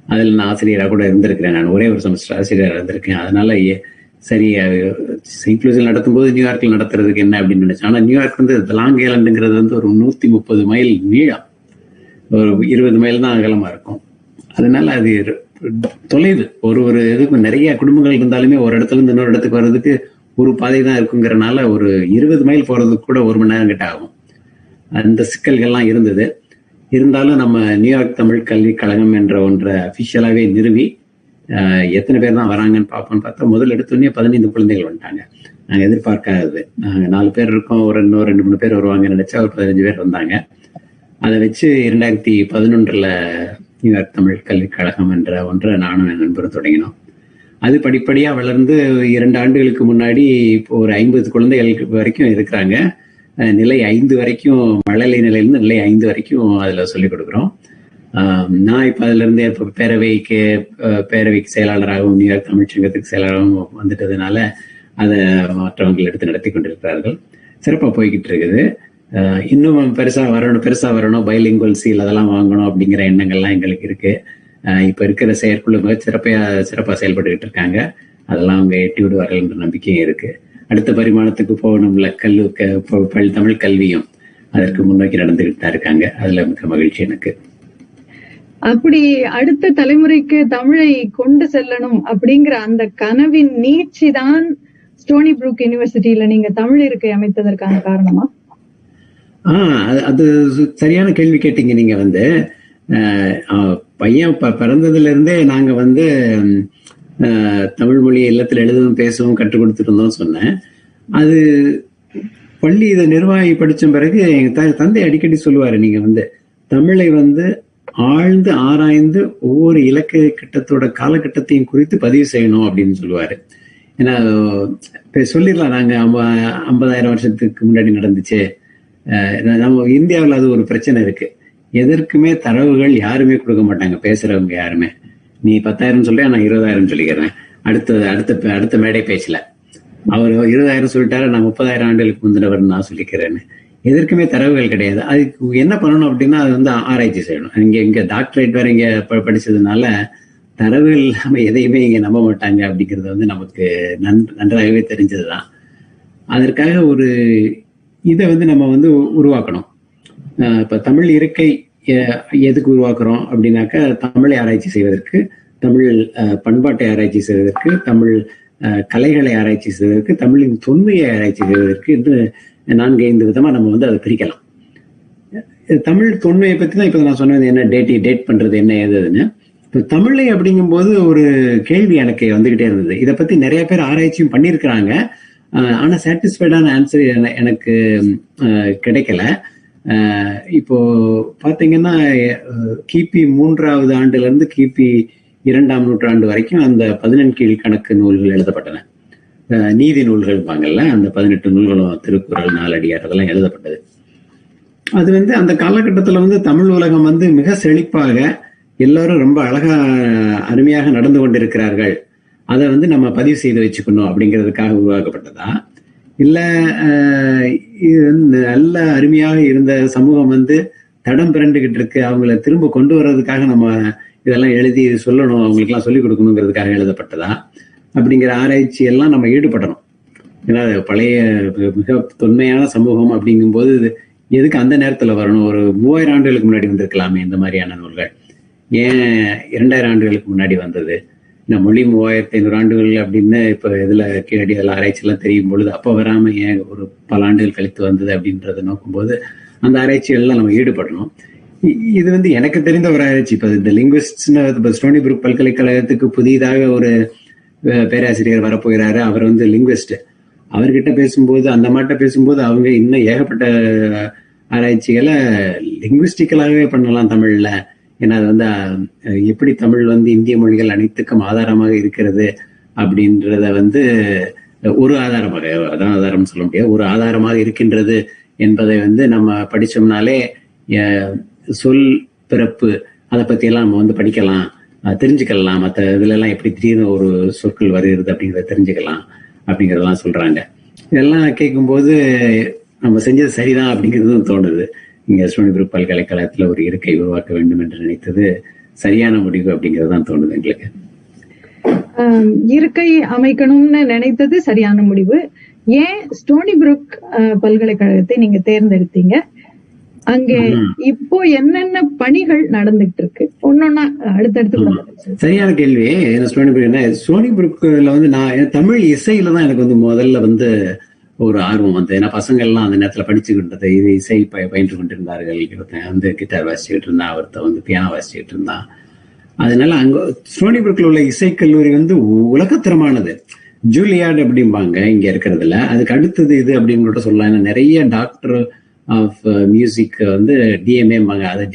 Speaker 2: அதில் நான் ஆசிரியராக கூட இருந்திருக்கிறேன் நான். ஒரே ஒரு செமஸ்டர் ஆசிரியராக இருந்திருக்கேன். அதனால ஏ- சரி செயின்ட் லூயிஸில் நடத்தும்போது நியூயார்க்கில் நடத்துறதுக்கு என்ன அப்படின்னு நினைச்சேன். ஆனால் நியூயார்க் வந்து லாங் ஐலண்டுங்கிறது வந்து ஒரு நூற்றி முப்பது மைல் நீளம். ஒரு இருபது மைல் தான் அகலமாக இருக்கும். அதனால அது தொலைவு. ஒரு ஒரு இதுக்கும் நிறைய குடும்பங்கள் இருந்தாலுமே ஒரு இடத்துல இருந்து இன்னொரு இடத்துக்கு வர்றதுக்கு ஒரு பாதை தான் இருக்குங்கிறனால ஒரு இருபது மைல் போகிறதுக்கு கூட ஒரு மணி நேரம் கிட்ட ஆகும். அந்த சிக்கல்கள்லாம் இருந்தது. இருந்தாலும் நம்ம நியூயார்க் தமிழ் கல்விக் கழகம் என்ற ஒன்றை அஃபிஷியலாகவே நிறுவி எத்தனை பேர் தான் வராங்கன்னு பார்ப்போம்னு பார்த்தா முதல் எடுத்தோடனே பதினைந்து குழந்தைகள் வந்துட்டாங்க. நாங்கள் எதிர்பார்க்காதது. நாங்கள் நாலு பேர் இருக்கோம் ஒரு இன்னும் ரெண்டு மூணு பேர் வருவாங்கன்னு நினச்சா ஒரு பதினஞ்சு பேர் வந்தாங்க. அதை வச்சு இரண்டாயிரத்தி பதினொன்றில் நியூயார்க் தமிழ் கல்விக் கழகம் என்ற ஒன்றை நானும் என் நண்பரும் தொடங்கினோம். அது படிப்படியாக வளர்ந்து இரண்டு ஆண்டுகளுக்கு முன்னாடி இப்போ ஒரு ஐம்பது குழந்தைகள் வரைக்கும் இருக்கிறாங்க. நிலை ஐந்து வரைக்கும் மழலை நிலையிலேருந்து நிலை ஐந்து வரைக்கும் அதில் சொல்லிக் கொடுக்குறோம். நான் இப்போ அதுல இப்போ பேரவைக்கு பேரவைக்கு செயலாளராகவும் நியூயார்க் தமிழ்ச்சங்கத்துக்கு செயலாளராகவும் வந்துட்டதுனால அதை மற்றவங்கள் எடுத்து நடத்தி கொண்டிருக்கிறார்கள். சிறப்பாக போய்கிட்டு இருக்குது. இன்னும் பெருசா வரணும் பெருசா வரணும். பைலிங்குவல் சீல் அதெல்லாம் வாங்கணும் அப்படிங்கிற எண்ணங்கள்லாம் எங்களுக்கு இருக்கு. ஆஹ் இப்ப இருக்கிற செயற்குழு மிக சிறப்பா சிறப்பா செயல்பட்டுக்கிட்டு இருக்காங்க. அதெல்லாம் அவங்க எட்டிவிடு வரலன்ற என்ற நம்பிக்கையும் இருக்கு. அடுத்த பரிமாணத்துக்கு போகணும்ல கல்லு பல் பள்ளி தமிழ் கல்வியும். அதற்கு முன்னோக்கி நடந்துகிட்டு தான் இருக்காங்க. அதுல மிக மகிழ்ச்சி எனக்கு.
Speaker 1: அப்படி அடுத்த தலைமுறைக்கு தமிழை கொண்டு செல்லணும் அப்படிங்கிற அந்த கனவின் நீட்சி தான் ஸ்டோனி புரூக் யூனிவர்சிட்டியில நீங்க தமிழ் இருக்கை அமைத்ததற்கான காரணமா?
Speaker 2: ஆஹ் அது- அது சரியான கேள்வி கேட்டீங்க நீங்க வந்து. பையன் ப- பிறந்ததுல இருந்தே நாங்க வந்து தமிழ் மொழியை இல்லத்துல எழுதவும் பேசவும் கற்றுக் கொடுத்துருந்தோம் சொன்னேன். அது பள்ளி இதை நிர்வாகி படித்த பிறகு எங்கள் த- தந்தை அடிக்கடி சொல்லுவார் நீங்கள் வந்து தமிழை வந்து ஆழ்ந்து ஆராய்ந்து ஒவ்வொரு இலக்கிய கிட்டத்தோட காலகட்டத்தையும் குறித்து பதிவு செய்யணும் அப்படின்னு சொல்லுவார். ஏன்னா இப்போ சொல்லிடலாம் நாங்கள் ஐம்ப- ஐம்பதாயிரம் வருஷத்துக்கு முன்னாடி நடந்துச்சு. நம்ம இந்தியாவில் அது ஒரு பிரச்சனை இருக்கு. எதற்குமே தரவுகள் யாருமே கொடுக்க மாட்டாங்க. பேசுறவங்க யாருமே. நீ பத்தாயிரம் சொல்ற நான் இருபதாயிரம் சொல்லிக்கிறேன். அடுத்த அடுத்த அடுத்த மேடை பேச்சுல. அவர் இருபதாயிரம் சொல்லிட்டாரு நான் முப்பதாயிரம் ஆண்டுகளுக்கு முந்தினவர் நான் சொல்லிக்கிறேன்னு. எதற்குமே தரவுகள் கிடையாது. அதுக்கு என்ன பண்ணணும் அப்படின்னா அது வந்து ஆராய்ச்சி செய்யணும். இங்க இங்க டாக்டரேட் வேற இங்க ப- படிச்சதுனால தரவுகள் இல்லாம எதையுமே இங்க நம்ப மாட்டாங்க அப்படிங்கிறது வந்து நமக்கு நன்- நன்றாகவே தெரிஞ்சதுதான். அதற்காக ஒரு இதை வந்து நம்ம வந்து உருவாக்கணும். அஹ் இப்ப தமிழ் இருக்கை எதுக்கு உருவாக்குறோம் அப்படின்னாக்கா தமிழை ஆராய்ச்சி செய்வதற்கு தமிழ் அஹ், பண்பாட்டை ஆராய்ச்சி செய்வதற்கு தமிழ் கலைகளை ஆராய்ச்சி செய்வதற்கு தமிழின் தொன்மையை ஆராய்ச்சி செய்வதற்கு என்று நான்கு ஐந்து விதமா நம்ம வந்து அதை பிரிக்கலாம். தமிழ் தொன்மையை பத்தி தான் இப்ப நான் சொன்னது என்ன டேட்டி டேட் பண்றது என்ன ஏதுன்னு இப்போ தமிழை அப்படிங்கும்போது ஒரு கேள்வி எனக்கு வந்துகிட்டே இருந்தது. இதை பத்தி நிறைய பேர் ஆராய்ச்சியும் பண்ணியிருக்கிறாங்க. ஆனா சாட்டிஸ்ஃபைடான ஆன்சர் எனக்கு கிடைக்கல. இப்போ பாத்தீங்கன்னா கிபி மூன்றாவது ஆண்டுல இருந்து கிபி இரண்டாம் நூற்றாண்டு வரைக்கும் அந்த பதினெண்கீழ் கணக்கு நூல்கள் எழுதப்பட்டன. நீதி நூல்கள் பாங்கல்ல அந்த பதினெட்டு நூல்களும் திருக்குறள் நாலடியார் அதெல்லாம் எழுதப்பட்டது. அது வந்து அந்த காலகட்டத்தில் வந்து தமிழ் உலகம் வந்து மிக செழிப்பாக எல்லாரும் ரொம்ப அழகா அருமையாக நடந்து கொண்டிருக்கிறார்கள். அதை வந்து நம்ம பதிவு செய்து வச்சுக்கணும் அப்படிங்கிறதுக்காக உருவாக்கப்பட்டதா? இல்லை இது வந்து நல்ல அருமையாக இருந்த சமூகம் வந்து தடம் பிறண்டுகிட்டு இருக்கு. அவங்கள திரும்ப கொண்டு வர்றதுக்காக நம்ம இதெல்லாம் எழுதி சொல்லணும் அவங்களுக்கெல்லாம் சொல்லிக் கொடுக்கணுங்கிறதுக்காக எழுதப்பட்டதா? அப்படிங்கிற ஆராய்ச்சி எல்லாம் நம்ம ஈடுபடணும். ஏன்னா பழைய மிக தொன்மையான சமூகம் அப்படிங்கும்போது இது எதுக்கு அந்த நேரத்தில் வரணும்? ஒரு மூவாயிரம் ஆண்டுகளுக்கு முன்னாடி வந்திருக்கலாமே இந்த மாதிரியான நூல்கள். ஏன் இரண்டாயிரம் ஆண்டுகளுக்கு முன்னாடி வந்தது? இந்த மொழி மூவாயிரத்தி ஐநூறு ஆண்டுகள் அப்படின்னு இப்ப இதுல கீழடி அதில் ஆராய்ச்சியெல்லாம் தெரியும் பொழுது அப்போ வராம ஏன் ஒரு பல ஆண்டுகள் கழித்து வந்தது அப்படின்றத நோக்கும்போது அந்த ஆராய்ச்சிகள்லாம் நம்ம ஈடுபடணும். இது வந்து எனக்கு தெரிந்த ஒரு ஆராய்ச்சி. இப்போ இந்த லிங்குவிஸ்ட்னு இப்போ ஸ்டோனி புரூக் பல்கலைக்கழகத்துக்கு புதிதாக ஒரு பேராசிரியர் வரப்போகிறாரு. அவர் வந்து லிங்குவிஸ்ட் அவர்கிட்ட பேசும்போது அந்த மாட்ட பேசும்போது அவங்க இன்னும் ஏகப்பட்ட ஆராய்ச்சிகளை லிங்குவிஸ்டிக்கலாகவே பண்ணலாம் தமிழ்ல. ஏன்னா அது வந்து எப்படி தமிழ் வந்து இந்திய மொழிகள் அனைத்துக்கும் ஆதாரமாக இருக்கிறது அப்படின்றத வந்து ஒரு ஆதாரமாக அதான் ஆதாரம் சொல்ல முடியாது ஒரு ஆதாரமாக இருக்கின்றது என்பதை வந்து நம்ம படிச்சோம்னாலே சொல் பிறப்பு அதை பற்றியெல்லாம் நம்ம வந்து படிக்கலாம் தெரிஞ்சுக்கலாம். மற்ற இதுல எல்லாம் எப்படி திடீர்னு ஒரு சொற்கள் வருகிறது அப்படிங்கிறத தெரிஞ்சுக்கலாம் அப்படிங்கறதெல்லாம் சொல்றாங்க. இதெல்லாம் கேட்கும்போது நம்ம செஞ்சது சரிதான் அப்படிங்கிறதும் தோணுது. இங்க ஸ்டோனிபுரம் பல்கலைக்கழகத்துல ஒரு இருக்கை உருவாக்க வேண்டும் என்று நினைத்தது சரியான முடிவு அப்படிங்கிறது தான் தோணுது எங்களுக்கு.
Speaker 1: இருக்கை அமைக்கணும்னு நினைத்தது சரியான முடிவு. ஏன் ஸ்டோனி புரூக் பல்கலைக்கழகத்தை நீங்க தேர்ந்தெடுத்தீங்க? அங்கே இப்போ என்னென்ன பணிகள் நடந்துட்டு இருக்கு ஒன்னொன்னா அடுத்தடுத்து.
Speaker 2: சரியான கேள்வி. என்ன ஸ்டோனிபுரம் என்ன ஸ்டோனிபுரத்துல வந்து நான் தமிழ் இசையில தான் எனக்கு வந்து முதல்ல வந்து ஒரு ஆர்வம் வந்து ஏன்னா பசங்கள்லாம் அந்த நேரத்தில் படிச்சுக்கிட்டு இருந்தது இது இசை பய- பயின்று கொண்டிருந்தார்கள். ஒருத்தன் வந்து கிட்டார் வாசிச்சுக்கிட்டு இருந்தான் ஒருத்தன் வந்து பியானோ வாசிச்சுக்கிட்டு இருந்தான் அதனால அங்கே ஸ்டோனிபுரத்தில் உள்ள இசைக்கல்லூரி வந்து உலகத்தரமானது. ஜூலியார்ட் அப்படிம்பாங்க இங்கே இருக்கிறதுல. அதுக்கு அடுத்தது இது அப்படின்னு கூட சொல்லலாம். ஏன்னா நிறைய டாக்டர் ஆஃப் மியூசிக் வந்து டிஎம்ஏம்பாங்க அது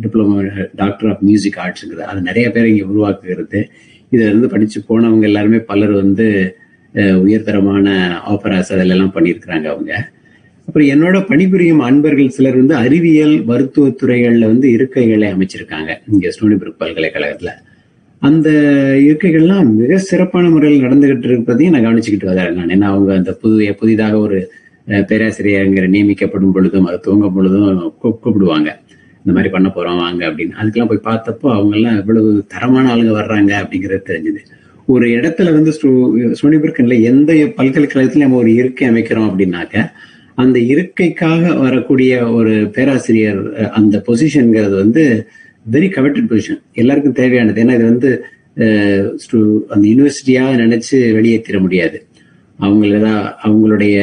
Speaker 2: டிப்ளமோ டாக்டர் ஆஃப் மியூசிக் ஆர்ட்ஸுங்கிறது அது நிறைய பேர் இங்கே உருவாக்குகிறது. இதில் இருந்து படித்து போனவங்க எல்லாருமே பலர் வந்து உயர்தரமான ஆபராஸ் அதில் பண்ணியிருக்கிறாங்க அவங்க. அப்புறம் என்னோட பணிபுரியும் அன்பர்கள் சிலர் வந்து அறிவியல் மருத்துவத்துறைகளில் வந்து இருக்கைகளை அமைச்சிருக்காங்க. இங்கே ஸ்டோனிபுரம் பல்கலைக்கழகத்தில். அந்த இருக்கைகள்லாம் மிக சிறப்பான முறையில் நடந்துகிட்டு இருப்பதையும் நான் கவனிச்சுக்கிட்டு வரேன் நான். ஏன்னா அவங்க அந்த புதிய புதிதாக ஒரு பேராசிரியர்ங்கிற நியமிக்கப்படும் பொழுதும் அது துவங்கும் பொழுதும் கூப்பிடுவாங்க. இந்த மாதிரி பண்ண போறோம் வாங்க அப்படின்னு. அதுக்கெல்லாம் போய் பார்த்தப்போ அவங்க எல்லாம் எவ்வளவு தரமான ஆளுங்க வர்றாங்க அப்படிங்கிறது தெரிஞ்சது. ஒரு இடத்துல வந்து சோனிபர்கன்ல எந்த பல்கலைக்கழகத்துல நம்ம ஒரு இருக்கை அமைக்கிறோம் அப்படின்னாக்க அந்த இருக்கைக்காக வரக்கூடிய ஒரு பேராசிரியர் அந்த பொசிஷன்ங்கிறது வந்து வெரி கவெட்டட் பொசிஷன் எல்லாருக்கும் தேவையானது. ஏன்னா இது வந்து அந்த யூனிவர்சிட்டியாக நினைச்சு வெளியேற்றிட முடியாது. அவங்களதான் அவங்களுடைய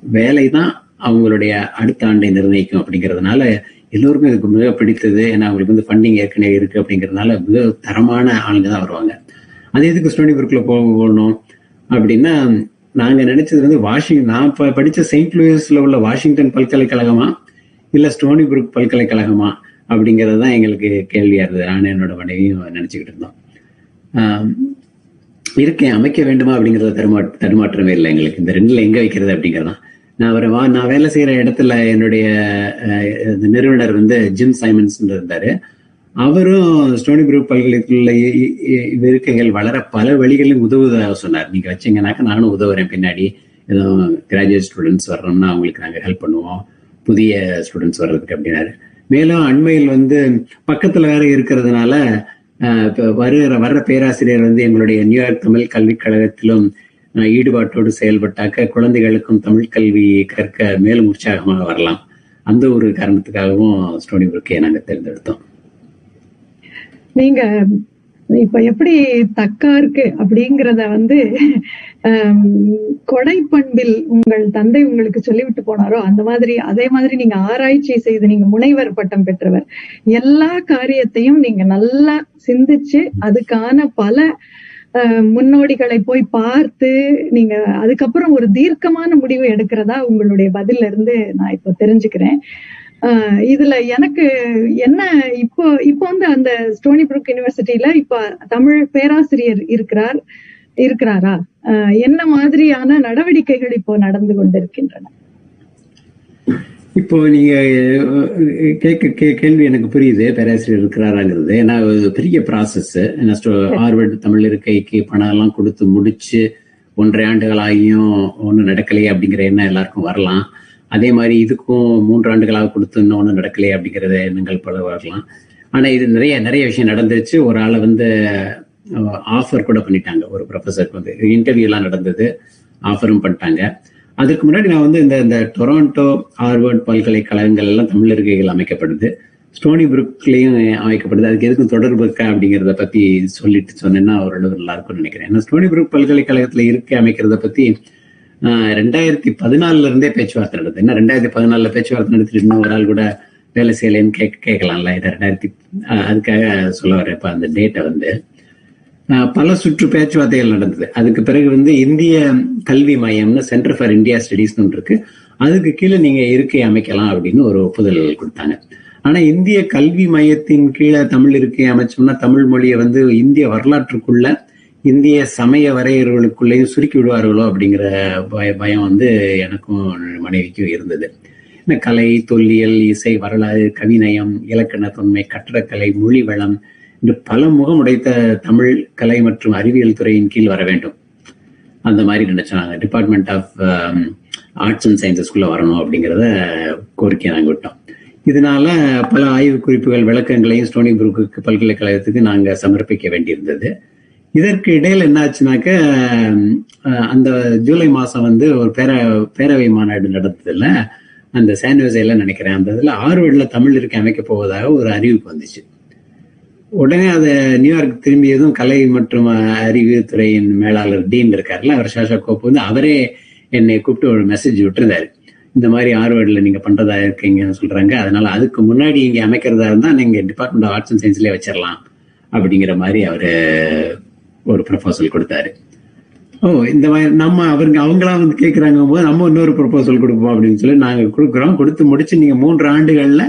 Speaker 2: வேலை தான் அவங்களுடைய அடுத்த ஆண்டை நிர்ணயிக்கும் அப்படிங்கிறதுனால எல்லோருக்கும் இதுக்கு மிக பிடித்தது. ஏன்னா அவங்களுக்கு வந்து ஃபண்டிங் ஏற்கனவே இருக்கு அப்படிங்கிறதுனால மிக தரமான ஆளுங்க தான் வருவாங்க. அது எதுக்கு ஸ்டோனி போக போகணும் அப்படின்னா நாங்க நினைச்சது வந்து வாஷிங் நான் இப்போ படிச்ச செயின்ட் லூயிஸில் உள்ள வாஷிங்டன் பல்கலைக்கழகமா? இல்ல ஸ்டோனி புருக் பல்கலைக்கழகமா? அப்படிங்கிறது தான் எங்களுக்கு கேள்வியாக இருந்தது. நான் என்னோட மனைவியும் நினச்சிக்கிட்டு இருந்தோம். ஆஹ் அமைக்க வேண்டுமா? அப்படிங்கிறத தருமா தடுமாற்றமே இல்லை எங்களுக்கு. இந்த ரெண்டுல எங்க வைக்கிறது அப்படிங்கிறதான். நான் அவர் வா நான் வேலை செய்யற இடத்துல என்னுடைய அஹ், நிறுவனர் வந்து ஜிம் சைமன்ஸ் இருந்தாரு. அவரும் ஸ்டோனி குரூப் பல்கலைக்கழக இருக்கைகள் வளர பல வழிகளில் உதவுவதாக சொன்னார். நீங்க வச்சீங்கன்னாக்கா நானும் உதவுறேன். பின்னாடி ஏதோ கிராஜுவேட் ஸ்டூடெண்ட்ஸ் வர்றோம்னா அவங்களுக்கு நாங்கள் ஹெல்ப் பண்ணுவோம். புதிய ஸ்டூடெண்ட்ஸ் வர்றதுக்கு அப்படின்னாரு. மேலும் அண்மையில் வந்து பக்கத்துல வேற இருக்கிறதுனால வருகிற வர்ற பேராசிரியர் வந்து எங்களுடைய நியூயார்க் தமிழ் கல்விக் கழகத்திலும் ஈடுபாட்டோடு செயல்பட்டாக்க குழந்தைகளுக்கும் தமிழ் கல்வி கற்க மேலும் உற்சாகமாக வரலாம். அந்த ஒரு காரணத்துக்காகவும் ஸ்டோனி புருக்கை நாங்கள் தேர்ந்தெடுத்தோம்.
Speaker 1: நீங்க இப்ப எப்படி தக்கா இருக்கு அப்படிங்கிறத வந்து கொடை பண்பில் உங்கள் தந்தை உங்களுக்கு சொல்லிவிட்டு போனாரோ அந்த மாதிரி அதே மாதிரி நீங்க ஆராய்ச்சி செய்து நீங்க முனைவர் பட்டம் பெற்றவர் எல்லா காரியத்தையும் நீங்க நல்லா சிந்திச்சு அதுக்கான பல முன்னோடிகளை போய் பார்த்து நீங்க அதுக்கப்புறம் ஒரு தீர்க்கமான முடிவு எடுக்கிறதா உங்களுடைய பதில இருந்து நான் இப்போ தெரிஞ்சுக்கிறேன். இதுல எனக்கு என்ன இப்போ இப்போ வந்து அந்த ஸ்டோனி புரூக் யூனிவர்சிட்டியில இப்ப தமிழ் பேராசிரியர் இருக்கிறார் இருக்கிறாரா? என்ன மாதிரியான நடவடிக்கைகள் இப்போ நடந்து கொண்டிருக்கின்றன?
Speaker 2: இப்போ நீங்க கேட்க கே- கேள்வி எனக்கு புரியுது பேராசிரியர் இருக்கிறாராங்கிறது. ஏன்னா பெரிய ப்ராசஸ் ஹார்வர்டு தமிழ் இருக்கைக்கு பணம் எல்லாம் கொடுத்து முடிச்சு ஒன்றரை ஆண்டுகள் ஆகியும் ஒன்றும் நடக்கலையே அப்படிங்கிற எண்ணம் எல்லாருக்கும் வரலாம். அதே மாதிரி இதுக்கும் மூன்று ஆண்டுகளாக கொடுத்து இன்னும் ஒன்றும் நடக்கலையே அப்படிங்கிறத எண்ணங்கள் பல வரலாம் ஆனால் இது நிறைய நிறைய விஷயம் நடந்துருச்சு. ஒரு ஆளை வந்து ஆஃபர் கூட பண்ணிட்டாங்க. ஒரு ப்ரொஃபஸருக்கு வந்து. இன்டர்வியூ எல்லாம் நடந்தது. ஆஃபரும் பண்ணிட்டாங்க. அதுக்கு முன்னாடி நான் வந்து இந்த இந்த டொராண்டோ ஹார்வர்ட் பல்கலைக்கழகங்கள் எல்லாம் தமிழ் இருக்கைகள் அமைக்கப்படுது. ஸ்டோனி புருக்லயும் அமைக்கப்படுது. அதுக்கு எதுக்கும் தொடர்பு இருக்கா அப்படிங்கிறத பத்தி சொல்லிட்டு சொன்னேன்னா ஓரளவு நல்லா இருக்கும்னு நினைக்கிறேன். ஏன்னா ஸ்டோனி புருக் பல்கலைக்கழகத்துல இருக்க அமைக்கிறத பத்தி ரெண்டாயிரத்தி பதினாலுல இருந்தே பேச்சுவார்த்தை நடந்தது. என்ன ரெண்டாயிரத்தி பதினாலுல பேச்சுவார்த்தை நடத்திட்டு இன்னும் ஒரு ஆள் கூட வேலை செய்யலைன்னு கேட்க கேட்கலாம்ல இதை ரெண்டாயிரத்தி அதுக்காக சொல்ல வர இப்ப அந்த டேட்டை வந்து ஆஹ் பல சுற்று பேச்சுவார்த்தைகள் நடந்தது. அதுக்கு பிறகு வந்து இந்திய கல்வி மையம்னு சென்டர் ஃபார் இந்தியா ஸ்டடீஸ்னு ஒன்று இருக்கு. அதுக்கு கீழே நீங்க இருக்கை அமைக்கலாம் அப்படின்னு ஒரு ஒப்புதல் கொடுத்தாங்க. ஆனா இந்திய கல்வி மையத்தின் கீழே தமிழ் இருக்கை அமைச்சோம்னா தமிழ் மொழியை வந்து இந்திய வரலாற்றுக்குள்ள இந்திய சமய வரையறைகளுக்குள்ளேயும் சுருக்கி விடுவார்களோ அப்படிங்கிற பய பயம் வந்து எனக்கும் மனைவிக்கும் இருந்தது. இந்த கலை தொல்லியல் இசை வரலாறு கவிநயம் இலக்கண தொன்மை கட்டடக்கலை மொழி வளம் என்று பல முகம் உடைத்த தமிழ் கலை மற்றும் அறிவியல் துறையின் கீழ் வர வேண்டும். அந்த மாதிரி நினைச்சாங்க டிபார்ட்மெண்ட் ஆஃப் ஆர்ட்ஸ் அண்ட் சயின்சஸ்குள்ள வரணும் அப்படிங்கிறத கோரிக்கை நாங்கள் விட்டோம். இதனால பல ஆய்வு குறிப்புகள் விளக்கங்களையும் ஸ்டோனி புரூக்கு பல்கலைக்கழகத்துக்கு நாங்கள் சமர்ப்பிக்க வேண்டியிருந்தது. இதற்கு இடையில் என்னாச்சுனாக்க அந்த ஜூலை மாதம் வந்து ஒரு பேர பேரவை மாநாடு நடந்ததில்ல அந்த சான்வெசைல நினைக்கிறேன். அந்த இதில் ஆர்வர்ட்ல தமிழ் இருக்க அமைக்க போவதாக ஒரு அறிவிப்பு வந்துச்சு. உடனே அதை நியூயார்க் திரும்பியதும் கலை மற்றும் அறிவுத்துறையின் மேலாளர் டீன் இருக்காருல்ல அவர் ஷாஷா கோப் வந்து அவரே என்னை கூப்பிட்டு ஒரு மெசேஜ் விட்டுருந்தாரு. இந்த மாதிரி ஆர்வர்டில் நீங்கள் பண்ணுறதா இருக்கீங்கன்னு சொல்கிறாங்க அதனால அதுக்கு முன்னாடி இங்கே அமைக்கிறதா இருந்தால் நீங்கள் டிபார்ட்மெண்ட் ஆஃப் ஆர்ட்ஸ் அண்ட் சயின்ஸ்லேயே வச்சிடலாம் அப்படிங்கிற மாதிரி அவர் ஒரு ப்ரப்போசல் கொடுத்தாரு. ஓ இந்த மாதிரி நம்ம அவருங்க அவங்களா வந்து கேட்குறாங்க போது நம்ம இன்னொரு ப்ரப்போசல் கொடுப்போம் அப்படின்னு சொல்லி நாங்கள் கொடுக்குறோம். கொடுத்து முடிச்சு நீங்கள் மூன்று ஆண்டுகளில்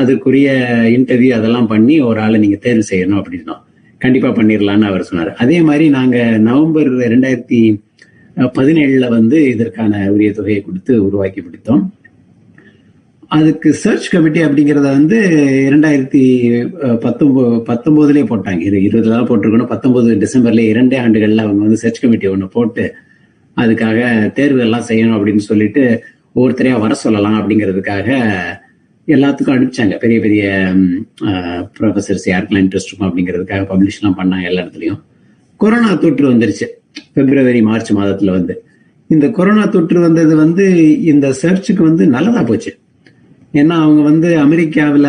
Speaker 2: அதுக்குரிய இன்டர்வியூ அதெல்லாம் பண்ணி ஒரு ஆளை நீங்கள் தேர்வு செய்யணும் அப்படின்னோம். கண்டிப்பாக பண்ணிடலான்னு அவர் சொன்னார். அதே மாதிரி நாங்கள் நவம்பர் ரெண்டாயிரத்தி பதினேழில் வந்து இதற்கான உரிய தொகையை கொடுத்து உருவாக்கி பிடித்தோம் அதுக்கு சர்ச் கமிட்டி அப்படிங்கிறத வந்து இரண்டாயிரத்தி பத்தொன்பது பத்தொம்போதுலேயே போட்டாங்க. இது இருபது நாள் போட்டிருக்கணும். பத்தொன்பது டிசம்பர்ல இரண்டே ஆண்டுகள்ல அவங்க வந்து சர்ச் கமிட்டி ஒன்று போட்டு அதுக்காக தேர்வு எல்லாம் செய்யணும் அப்படின்னு சொல்லிட்டு ஒவ்வொருத்தரையா வர சொல்லலாம் அப்படிங்கிறதுக்காக எல்லாத்துக்கும் அனுப்பிச்சாங்க. பெரிய பெரிய ப்ரொஃபசர்ஸ் யாருக்கெல்லாம் இன்ட்ரெஸ்ட் இருக்கும் அப்படிங்கிறதுக்காக பப்ளிஷ்லாம் பண்ணாங்க எல்லா இடத்துலையும். கொரோனா தொற்று வந்துருச்சு. பிப்ரவரி மார்ச் மாதத்துல வந்து. இந்த கொரோனா தொற்று வந்தது வந்து இந்த சர்ச்சுக்கு வந்து நல்லதா போச்சு. ஏன்னா அவங்க வந்து அமெரிக்காவில்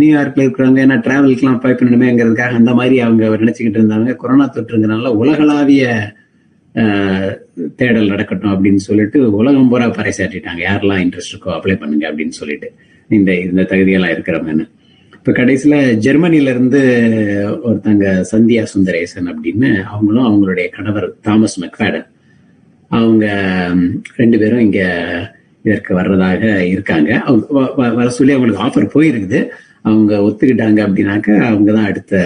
Speaker 2: நியூயார்க்கில் இருக்கிறவங்க ஏன்னா டிராவலுக்குலாம் அப்ளை பண்ணணுமேங்கிறதுக்காக அந்த மாதிரி அவங்க நினச்சிக்கிட்டு இருந்தாங்க. கொரோனா தொற்றுங்கிறனால உலகளாவிய தேடல் நடக்கட்டும் அப்படின்னு சொல்லிட்டு உலகம் பூரா பறைசாட்டிட்டாங்க யாரெல்லாம் இன்ட்ரெஸ்ட் இருக்கோ அப்ளை பண்ணுங்க அப்படின்னு சொல்லிட்டு இந்த இந்த தகுதியெல்லாம் இருக்கிறவங்கன்னு. இப்போ கடைசியில் ஜெர்மனியிலேருந்து ஒருத்தங்க சந்தியா சுந்தரேசன் அப்படின்னு அவங்களும் அவங்களுடைய கணவர் தாமஸ் மெக்ஃபேடன். அவங்க ரெண்டு பேரும் இங்கே இதற்கு வர்றதாக இருக்காங்க. அவங்க வர சொல்லி அவங்களுக்கு ஆஃபர் போயிருக்குது. அவங்க ஒத்துக்கிட்டாங்க அப்படின்னாக்க அவங்க தான் அடுத்த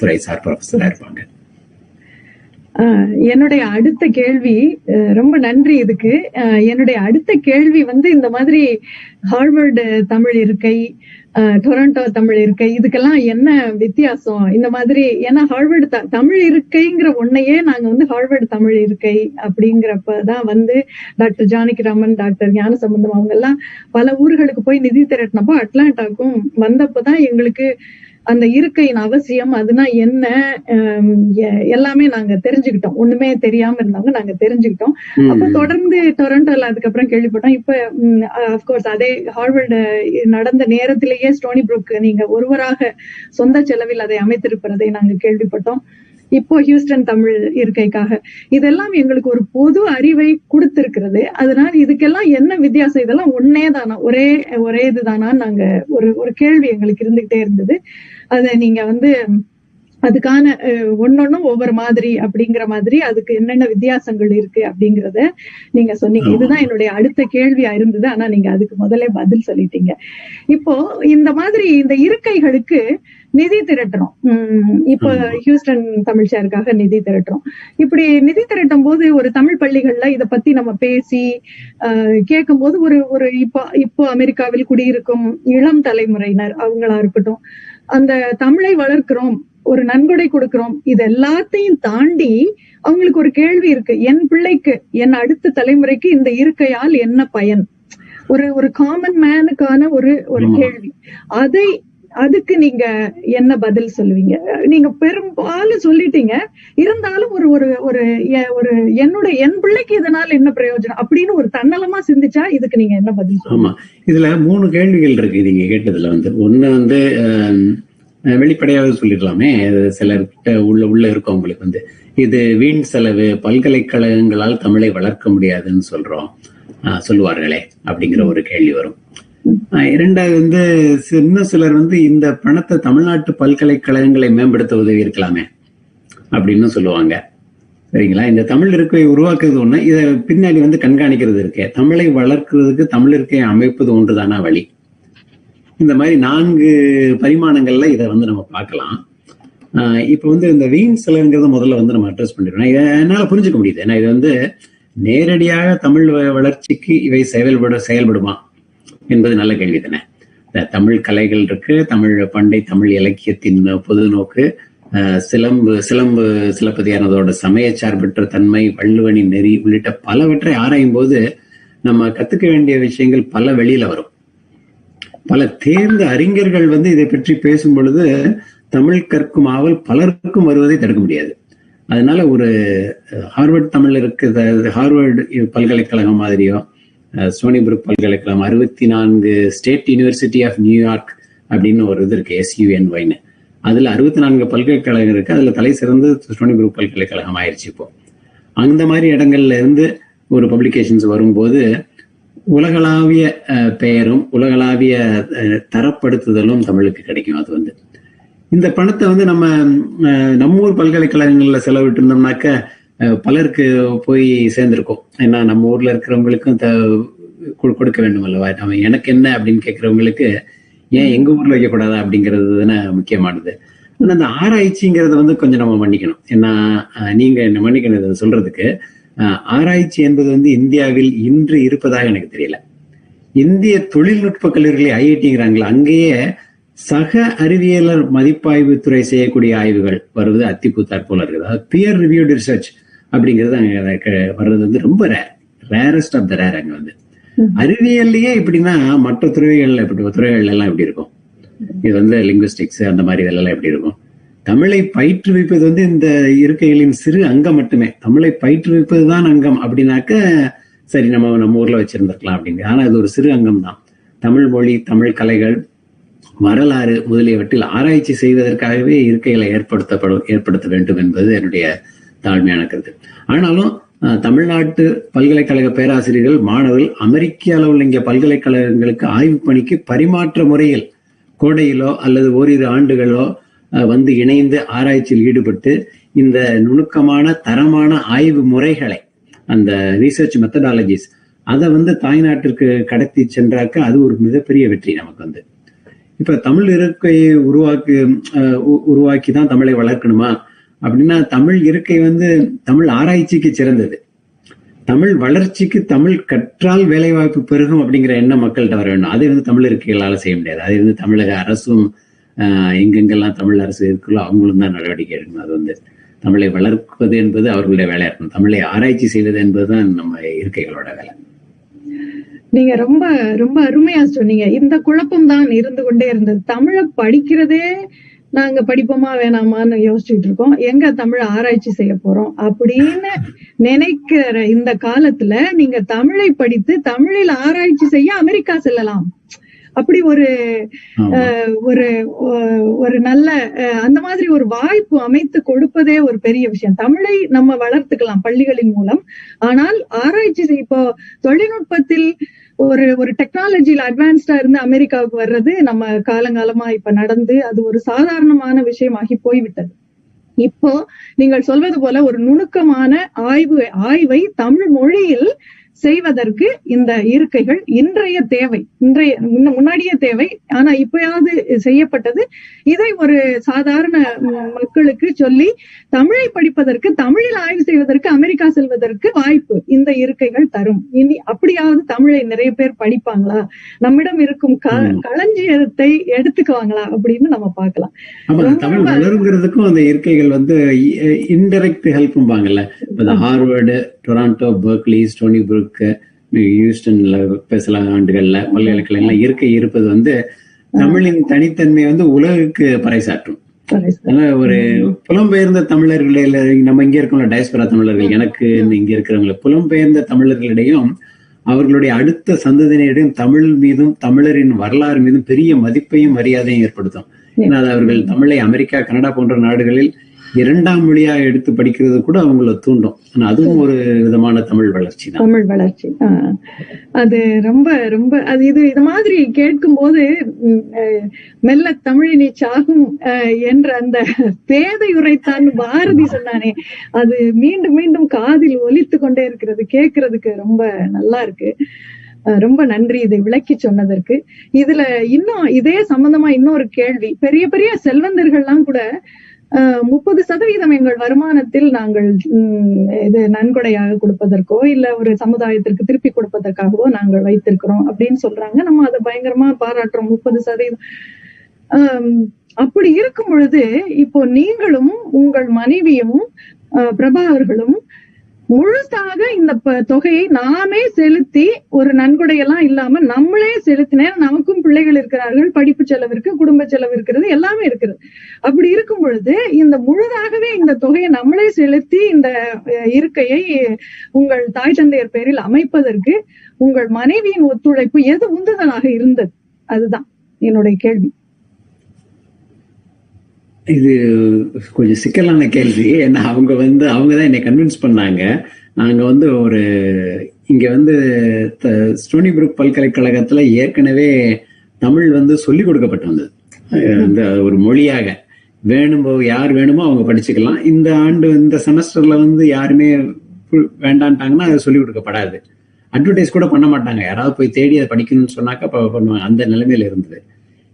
Speaker 2: துறை சார் ப்ரொஃபஸரா இருப்பாங்க.
Speaker 1: என்னுடைய அடுத்த கேள்வி ரொம்ப நன்றி இதுக்கு. என்னுடைய அடுத்த கேள்வி வந்து இந்த மாதிரி ஹார்வர்டு தமிழ் இருக்கை டொரண்டோ தமிழ் இருக்கை இதுக்கெல்லாம் என்ன வித்தியாசம்? இந்த மாதிரி ஏன்னா ஹார்வர்டு த தமிழ் இருக்கைங்கிற ஒன்னையே நாங்க வந்து ஹார்வர்டு தமிழ் இருக்கை அப்படிங்கிறப்பதான் வந்து டாக்டர் ஜானகிராமன் டாக்டர் ஞான சம்பந்தம் அவங்க எல்லாம் பல ஊர்களுக்கு போய் நிதி திரட்டினப்போ அட்லாண்டாக்கும் வந்தப்பதான் எங்களுக்கு அந்த இருக்கையின் அவசியம் அதுனா என்ன எல்லாமே நாங்க தெரிஞ்சுக்கிட்டோம். ஒண்ணுமே தெரியாம இருந்தவங்க நாங்க தெரிஞ்சுக்கிட்டோம். அப்ப தொடர்ந்து டொரண்டோல அதுக்கப்புறம் கேள்விப்பட்டோம். இப்ப அப்கோர்ஸ் அதே ஹார்வர்டு நடந்த நேரத்திலேயே ஸ்டோனி புரூக் நீங்க ஒருவராக சொந்த செலவில் அதை அமைத்திருப்பதை நாங்க கேள்விப்பட்டோம். இப்போ ஹியூஸ்டன் தமிழ் இருக்கைக்காக. இதெல்லாம் எங்களுக்கு ஒரு பொது அறிவை கொடுத்திருக்கிறது. அதனால இதுக்கெல்லாம் என்ன வித்தியாசம்? இதெல்லாம் ஒன்னே தானா? ஒரே ஒரே இதுதானா? நாங்க ஒரு ஒரு கேள்வி எங்களுக்கு இருந்துகிட்டே இருந்தது. அதை நீங்க வந்து அதுக்கான ஒன்னொன்னும் ஒவ்வொரு மாதிரி அப்படிங்கிற மாதிரி அதுக்கு என்னென்ன வித்தியாசங்கள் இருக்கு அப்படிங்கறத நீங்க சொன்னீங்க. இதுதான் என்னுடைய அடுத்த கேள்வியா இருந்தது. ஆனா நீங்க அதுக்கு முதல்ல பதில் சொல்லிட்டீங்க. இப்போ இந்த மாதிரி இந்த இருக்கைகளுக்கு நிதி திரட்டுறோம். இப்போ ஹியூஸ்டன் தமிழ் ஷேருக்காக நிதி திரட்டுறோம். இப்படி நிதி திரட்டும் போது ஒரு தமிழ் பள்ளிகள்ல இத பத்தி நம்ம பேசி கேட்கும் போது ஒரு ஒரு இப்போ இப்போ அமெரிக்காவில் குடியிருக்கும் இளம் தலைமுறையினர் அவங்களா இருக்கட்டும் அந்த தமிழை வளர்க்கிறோம் ஒரு நன்கொடை கொடுக்கிறோம். இது எல்லாத்தையும் தாண்டி அவங்களுக்கு ஒரு கேள்வி இருக்கு. என் பிள்ளைக்கு என் அடுத்த தலைமுறைக்கு இந்த இருக்கையால் என்ன பயன்? ஒரு ஒரு காமன் மேனுக்கான ஒரு ஒரு கேள்வி. அதை அதுக்கு நீங்க என்ன பதில் சொல்லுவீங்க? நீங்க பெரும்பாலும் சொல்லிட்டீங்க. இருந்தாலும் ஒரு ஒரு ஒரு ஒரு என்னோட என் பிள்ளைக்கு இதனால என்ன பிரயோஜனம் அப்படின்னு ஒரு தன்னலமா சிந்திச்சா இதுக்கு நீங்க என்ன பதில்
Speaker 2: ஆமா. இதுல மூணு கேள்விகள் இருக்கு. நீங்க கேட்டதுல வந்து. ஒண்ணு வந்து வெளிப்படையாக சொல்லிடலாமே. சிலர்கிட்ட உள்ள உள்ள இருக்கவங்களுக்கு வந்து இது வீண் செலவு பல்கலைக்கழகங்களால் தமிழை வளர்க்க முடியாதுன்னு சொல்றோம். சொல்லுவார்களே அப்படிங்கிற ஒரு கேள்வி வரும். இரண்டாவது வந்து இன்னும் சிலர் வந்து இந்த பணத்தை தமிழ்நாட்டு பல்கலைக்கழகங்களை மேம்படுத்த உதவி இருக்கலாமே அப்படின்னு சொல்லுவாங்க. சரிங்களா? இந்த தமிழ் இருக்கை உருவாக்குறது ஒண்ணு இதை பின்னாடி வந்து கண்காணிக்கிறது இருக்கே. தமிழை வளர்க்கிறதுக்கு தமிழ் இருக்கையை அமைப்பது ஒன்றுதானா வழி? இந்த மாதிரி நான்கு பரிமாணங்கள்ல இதை வந்து நம்ம பார்க்கலாம். இப்போ வந்து இந்த வீண் செலவுங்கிறத முதல்ல வந்து நம்ம அட்ரஸ் பண்ணிடுறோம் என்னால புரிஞ்சுக்க முடியுது. ஏன்னா இது வந்து நேரடியாக தமிழ் வளர்ச்சிக்கு இவை செயல்பட செயல்படுமா என்பது நல்ல கேள்வி தானே. தமிழ் கலைகள் இருக்கு தமிழ் பண்டை தமிழ் இலக்கியத்தின் பொது நோக்கு சிலம்பு சிலம்பு சிலப்பதியானதோட சமய சார்பற்ற தன்மை வள்ளுவனின் நெறி உள்ளிட்ட பலவற்றை ஆராயும் போது நம்ம கத்துக்க வேண்டிய விஷயங்கள் பல வெளியில வரும். பல தேர்ந்த அறிஞர்கள் வந்து இதை பற்றி பேசும் பொழுது தமிழ் கற்கும் ஆவல் பலருக்கும் வருவதை தடுக்க முடியாது. அதனால ஒரு ஹார்வர்ட் தமிழ் இருக்கு ஹார்வர்டு பல்கலைக்கழகம் மாதிரியோ சோனிபுரம் பல்கலைக்கழகம் அறுபத்தி நான்கு ஸ்டேட் யூனிவர்சிட்டி ஆஃப் நியூயார்க் அப்படின்னு ஒரு இது இருக்கு எஸ்யூஎன்ஒய்னு அதுல அறுபத்தி நான்கு பல்கலைக்கழகம் இருக்கு அதுல தலை சிறந்து சோனிபுரம் பல்கலைக்கழகம் ஆயிடுச்சு இப்போ. அந்த மாதிரி இடங்கள்ல இருந்து ஒரு பப்ளிகேஷன்ஸ் வரும்போது உலகளாவிய பெயரும் உலகளாவிய தரப்படுத்துதலும் தமிழுக்கு கிடைக்கும். அது வந்து இந்த பணத்தை வந்து நம்ம நம்ம ஊர் பல்கலைக்கழகங்கள்ல செலவிட்டு இருந்தோம்னாக்க பலருக்கு போய் சேர்ந்திருக்கோம். ஏன்னா நம்ம ஊர்ல இருக்கிறவங்களுக்கும் கொடுக்க வேண்டும் அல்லவா? நம்ம எனக்கு என்ன அப்படின்னு கேட்கறவங்களுக்கு ஏன் எங்க ஊர்ல வைக்கக்கூடாதா அப்படிங்கிறது தானே முக்கியமானது. ஆனால் அந்த ஆராய்ச்சிங்கிறத வந்து கொஞ்சம் நம்ம மன்னிக்கணும். ஏன்னா நீங்க என்ன மன்னிக்கணும் இதை சொல்றதுக்கு. ஆராய்ச்சி என்பது வந்து இந்தியாவில் இன்று இருப்பதாக எனக்கு தெரியல. இந்திய தொழில்நுட்ப கல்லூரிகளை ஐஐடிங்கிறாங்களா அங்கேயே சக அறிவியலர் மதிப்பாய்வு துறை செய்யக்கூடிய ஆய்வுகள் வருவது அத்திப்பூத்தார் போல இருக்குது. அதாவது பியர் ரிவியூடு ரிசர்ச் அப்படிங்கிறது அங்க வர்றது வந்து ரொம்ப rare rarest of the rare அங்க வந்து. அறிவியல்லையே எப்படின்னா மற்ற துறைகள்ல எப்படி துறைகள் எல்லாம் எப்படி இருக்கும்? இது வந்து லிங்குவிஸ்டிக்ஸ் அந்த மாதிரி இதெல்லாம் எப்படி இருக்கும்? தமிழை பயிற்றுவிப்பது வந்து இந்த இருக்கைகளின் சிறு அங்கம் மட்டுமே. தமிழை பயிற்றுவிப்பது தான் அங்கம் அப்படின்னாக்க சரி நம்ம நம்ம ஊர்ல வச்சிருந்திருக்கலாம் அப்படிங்க ஆனா இது ஒரு சிறு அங்கம் தான். தமிழ் மொழி தமிழ் கலைகள் வரலாறு முதலியவற்றில் ஆராய்ச்சி செய்வதற்காகவே இருக்கைகளை ஏற்படுத்தப்படும் ஏற்படுத்த வேண்டும் என்பது என்னுடைய தாழ்மையான கருத்து. ஆனாலும் தமிழ்நாட்டு பல்கலைக்கழக பேராசிரியர்கள் மாணவர்கள் அமெரிக்க அளவில் இங்கே பல்கலைக்கழகங்களுக்கு ஆய்வு பணிக்கு பரிமாற்ற முறையில் கோடையிலோ அல்லது ஓரிரு ஆண்டுகளோ வந்து இணைந்து ஆராய்ச்சியில் ஈடுபட்டு இந்த நுணுக்கமான தரமான ஆய்வு முறைகளை அந்த ரீசர்ச் மெத்தடாலஜிஸ் அதை வந்து தாய்நாட்டிற்கு கடத்தி சென்றாக்க அது ஒரு மிகப்பெரிய வெற்றி நமக்கு வந்து. இப்ப தமிழ் இருக்கையை உருவாக்கி அஹ், உருவாக்கி தான் தமிழை வளர்க்கணுமா? அப்படின்னா தமிழ் இருக்கை வந்து தமிழ் ஆராய்ச்சிக்கு சிறந்தது. தமிழ் வளர்ச்சிக்கு தமிழ் கற்றால் வேலைவாய்ப்பு பெருகும் அப்படிங்கிற எண்ணம் மக்கள்கிட்ட வர வேண்டும். அது வந்து தமிழ் இருக்கைகளால் செய்ய முடியாது. அது வந்து தமிழக அரசும் எங்கெங்கெல்லாம் தமிழ் அரசு இருக்குல்லோ அவங்களும் தான் நடவடிக்கை எடுக்கணும். அது வந்து தமிழை வளர்ப்பது என்பது அவர்களுடைய வேலையா இருக்கும் தமிழை ஆராய்ச்சி செய்வது என்பதுதான் நம்ம இருக்கைகளோட வேலை.
Speaker 1: நீங்க ரொம்ப ரொம்ப அருமையா சொன்னீங்க. இந்த குழப்பம் தான் இருந்து கொண்டே இருந்தது. தமிழை படிக்கிறதே நாங்க படிப்போமா வேணாமான்னு யோசிச்சுட்டு இருக்கோம். எங்க தமிழ் ஆராய்ச்சி செய்ய போறோம் அப்படின்னு நினைக்கிற இந்த காலத்துல நீங்க தமிழை படித்து தமிழில் ஆராய்ச்சி செய்ய அமெரிக்கா செல்லலாம். அப்படி ஒரு ஒரு ஒரு நல்ல அந்த மாதிரி ஒரு வாய்ப்பு அமைத்து கொடுப்பதே ஒரு பெரிய விஷயம். தமிழை நம்ம வளர்த்துக்கலாம் பள்ளிகளின் மூலம். ஆனால் ஆராய்ச்சி இப்போ தொழில்நுட்பத்தில் ஒரு ஒரு டெக்னாலஜியில் அட்வான்ஸ்டா இருந்து அமெரிக்காவுக்கு வர்றது நம்ம காலங்காலமா இப்ப நடந்து அது ஒரு சாதாரணமான விஷயமாகி போய்விட்டது. இப்போ நீங்கள் சொல்வது போல ஒரு நுணுக்கமான ஆய்வு ஆய்வை தமிழ் மொழியில் செய்வதற்கு இந்த இருக்கைகள் இன்றைய தேவை. இன்றைய முன்ன- முன்னாடியே தேவை. ஆனா இப்பயாவது செய்யப்பட்டது. இதை ஒரு சாதாரண மக்களுக்கு சொல்லி தமிழை படிப்பதற்கு தமிழில் ஆய்வு செய்வதற்கு அமெரிக்கா செல்வதற்கு வாய்ப்பு இந்த இருக்கைகள் தரும். இனி அப்படியாவது தமிழை நிறைய பேர் படிப்பாங்களா? நம்மிடம் இருக்கும் க-. களஞ்சியத்தை எடுத்துக்குவாங்களா? அப்படின்னு நம்ம பார்க்கலாம்.
Speaker 2: தமிழ் வளருங்கிறதுக்கும் அந்த இருக்கைகள் வந்து இன்டெரக்ட் ஹெல்ப்பும்பாங்கல்ல இந்த Harvard Toronto Berkeley Stony Brook ஹியூஸ்டன்ல சில ஆண்டுகள்ல பல்கலைக்கழகங்கள்ல இருக்கை இருப்பது வந்து தமிழின் தனித்தன்மை வந்து உலகுக்கு பறைசாற்றும். அதனால ஒரு புலம்பெயர்ந்த தமிழர்களில் நம்ம இங்க இருக்கோம்ல டயஸ்பரா தமிழர்கள் எனக்கு இங்க இருக்கிறவங்கள புலம்பெயர்ந்த தமிழர்களிடையும் அவர்களுடைய அடுத்த சந்ததியினரிடையும் தமிழ் மீதும் தமிழரின் வரலாறு மீதும் பெரிய மதிப்பையும் மரியாதையும் ஏற்படுத்தும். ஏன்னா அது அவர்கள் தமிழை அமெரிக்கா கனடா போன்ற நாடுகளில் இரண்டாம் மொழியா எடுத்து படிக்கிறது கூட அவங்கள தூண்டும். ஆனா அதுவும் ஒரு விதமான தமிழ் வளர்ச்சி
Speaker 1: தமிழ் வளர்ச்சி. ஆஹ். அது ரொம்ப ரொம்ப அது இது இது மாதிரி கேட்கும் போது அஹ், மெல்ல தமிழினி சாகும் அஹ், என்ற அந்த பேதை உரைத்தான் பாரதி சொன்னானே. அது மீண்டும் மீண்டும் காதில் ஒலித்து கொண்டே இருக்கிறது கேட்கறதுக்கு ரொம்ப நல்லா இருக்கு. அஹ், ரொம்ப நன்றி இதை விளக்கி சொன்னதற்கு. இதுல இன்னும் இதே சம்பந்தமா இன்னொரு கேள்வி. பெரிய பெரிய செல்வந்தர்கள்லாம் கூட முப்பது சதவீதம் எங்கள் வருமானத்தில் நாங்கள் இது நன்கொடையாக கொடுப்பதற்கோ இல்ல ஒரு சமுதாயத்திற்கு திருப்பி கொடுப்பதற்காகவோ நாங்கள் வைத்திருக்கிறோம் அப்படின்னு சொல்றாங்க. நம்ம அதை பயங்கரமா பாராட்டுறோம் முப்பது சதவீதம். அப்படி இருக்கும் பொழுது இப்போ நீங்களும் உங்கள் மனைவியும் அஹ், பிரபா அவர்களும் முழுசாக இந்த தொகையை நாமே செலுத்தி ஒரு நன்கொடையெல்லாம் இல்லாம நம்மளே செலுத்தின நமக்கும் பிள்ளைகள் இருக்கிறார்கள் படிப்பு செலவு இருக்கு குடும்ப செலவு இருக்கிறது எல்லாமே இருக்கிறது அப்படி இருக்கும் பொழுது இந்த முழுதாகவே இந்த தொகையை நம்மளே செலுத்தி இந்த அஹ், இருக்கையை உங்கள் தாய் தந்தையர் பேரில் அமைப்பதற்கு உங்கள் மனைவியின் ஒத்துழைப்பு எது உந்துதலாக இருந்தது? அதுதான் என்னுடைய கேள்வி. இது
Speaker 2: கொஞ்சம் சிக்கலான கேள்வி. ஏன்னா அவங்க வந்து அவங்க தான் என்னை கன்வின்ஸ் பண்ணாங்க. நாங்கள் வந்து ஒரு இங்கே வந்து த- ஸ்டோனி புரூக் பல்கலைக்கழகத்தில் ஏற்கனவே தமிழ் வந்து சொல்லிக் கொடுக்கப்பட்டு வந்தது இந்த ஒரு மொழியாக. வேணுமோ யார் வேணுமோ அவங்க படிச்சுக்கலாம். இந்த ஆண்டு இந்த செமஸ்டர்ல வந்து யாருமே வேண்டான்ட்டாங்கன்னா அது சொல்லிக் கொடுக்கப்படாது. அட்வர்டைஸ் கூட பண்ண மாட்டாங்க. யாராவது போய் தேடி அதை படிக்கணும்னு சொன்னாக்கா பண்ணுவாங்க. அந்த நிலைமையில இருந்தது.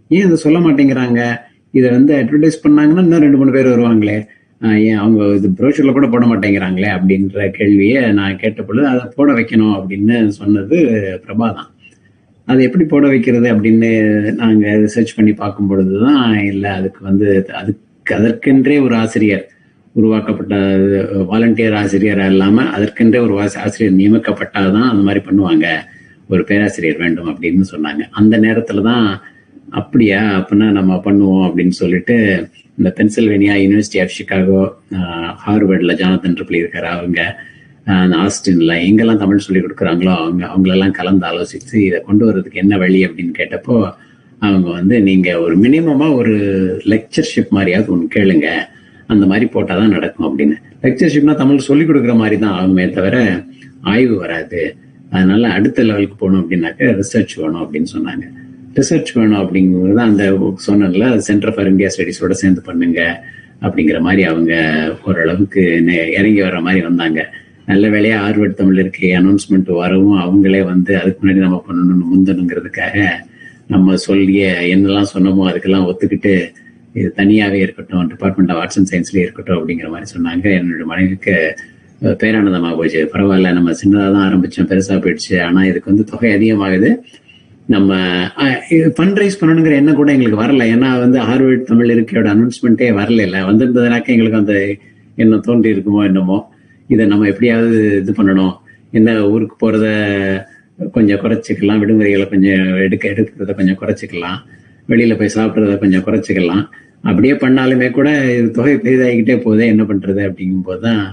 Speaker 2: ஏன் அதை சொல்ல மாட்டேங்கிறாங்க? இதை வந்து அட்வர்டைஸ் பண்ணாங்கன்னா இன்னும் ரெண்டு மூணு பேர் வருவாங்களே. ஏன் அவங்க இது ப்ரோஷரில் கூட போட மாட்டேங்கிறாங்களே அப்படின்ற கேள்வியை நான் கேட்ட பொழுது அதை போட வைக்கணும் அப்படின்னு சொன்னது பிரபா தான். அதை எப்படி போட வைக்கிறது? அப்படின்னு நாங்கள் ரிசர்ச் பண்ணி பார்க்கும் பொழுதுதான் இல்லை அதுக்கு வந்து அதுக்கு அதற்கென்றே ஒரு ஆசிரியர் உருவாக்கப்பட்ட வாலண்டியர் ஆசிரியர் இல்லாமல் அதற்கென்றே ஒரு வாசி- ஆசிரியர் நியமிக்கப்பட்டாதான் அந்த மாதிரி பண்ணுவாங்க. ஒரு பேராசிரியர் வேண்டும் அப்படின்னு சொன்னாங்க. அந்த நேரத்தில் தான் அப்படியா? அப்படின்னா நம்ம பண்ணுவோம் அப்படின்னு சொல்லிட்டு இந்த பென்சில்வேனியா யூனிவர்சிட்டி ஆஃப் சிகாகோ ஹார்வர்ட்ல ஜானதன் ட்ரிபிள் இருக்காரு அவங்க. ஆஸ்டின்ல எங்கெல்லாம் தமிழ் சொல்லி கொடுக்குறாங்களோ அவங்க அவங்களெல்லாம் கலந்து ஆலோசித்து இதை கொண்டு வர்றதுக்கு என்ன வழி அப்படின்னு கேட்டப்போ அவங்க வந்து நீங்க ஒரு மினிமமா ஒரு லெக்சர்ஷிப் மாதிரியாவது ஒன்று கேளுங்க. அந்த மாதிரி போட்டால் தான் நடக்கும் அப்படின்னு. லெக்சர்ஷிப்னா தமிழ் சொல்லி கொடுக்குற மாதிரி தான் ஆகுமே தவிர ஆய்வு வராது. அதனால அடுத்த லெவலுக்கு போகணும் அப்படின்னாக்க ரிசர்ச் வேணும் அப்படின்னு சொன்னாங்க. ரிசர்ச் வேணும் அப்படிங்கிறது அந்த சொன்னல சென்டர் ஃபார் இந்தியா ஸ்டடிஸோட சேர்ந்து பண்ணுங்க அப்படிங்கிற மாதிரி அவங்க ஓரளவுக்கு இறங்கி வர்ற மாதிரி வந்தாங்க. நல்ல வேலையா ஆர்வர்ட் தமிழ் இருக்க அனௌன்ஸ்மெண்ட் வரவும் அவங்களே வந்து அதுக்கு முன்னாடி நம்ம பண்ணணும்னு முந்தணுங்கிறதுக்காக நம்ம சொல்லிய என்னெல்லாம் சொன்னோமோ அதுக்கெல்லாம் ஒத்துக்கிட்டு இது தனியாகவே இருக்கட்டும் டிபார்ட்மெண்ட் ஆஃப் ஆர்ட்ஸ் அண்ட் சயின்ஸ்லேயே இருக்கட்டும் அப்படிங்கிற மாதிரி சொன்னாங்க. என்னோட மனைவிக்கு பேரானந்தமாக போச்சு. பரவாயில்ல நம்ம சின்னதாக தான் ஆரம்பிச்சோம் பெருசாக போயிடுச்சு. ஆனால் இதுக்கு வந்து தொகை அதிகமாகுது. நம்ம ஃபண்ட்ரைஸ் பண்ணணுங்கிற எண்ணம் கூட எங்களுக்கு வரல. ஏன்னா வந்து ஹார்வர்ட் தமிழ் இருக்கையோட அனௌன்ஸ்மெண்ட்டே வரல இல்லை. வந்திருந்ததுனாக்க எங்களுக்கு அந்த எண்ணம் தோன்றி இருக்குமோ என்னமோ. இதை நம்ம எப்படியாவது இது பண்ணணும். என்ன ஊருக்கு போகிறத கொஞ்சம் குறைச்சிக்கலாம். விடுமுறைகளை கொஞ்சம் எடுக்க எடுக்கிறத கொஞ்சம் குறைச்சிக்கலாம். வெளியில் போய் சாப்பிட்றத கொஞ்சம் குறைச்சிக்கலாம். அப்படியே பண்ணாலுமே கூட இது தொகை பெரிதாகிக்கிட்டே போதே என்ன பண்ணுறது அப்படிங்கும்போது தான்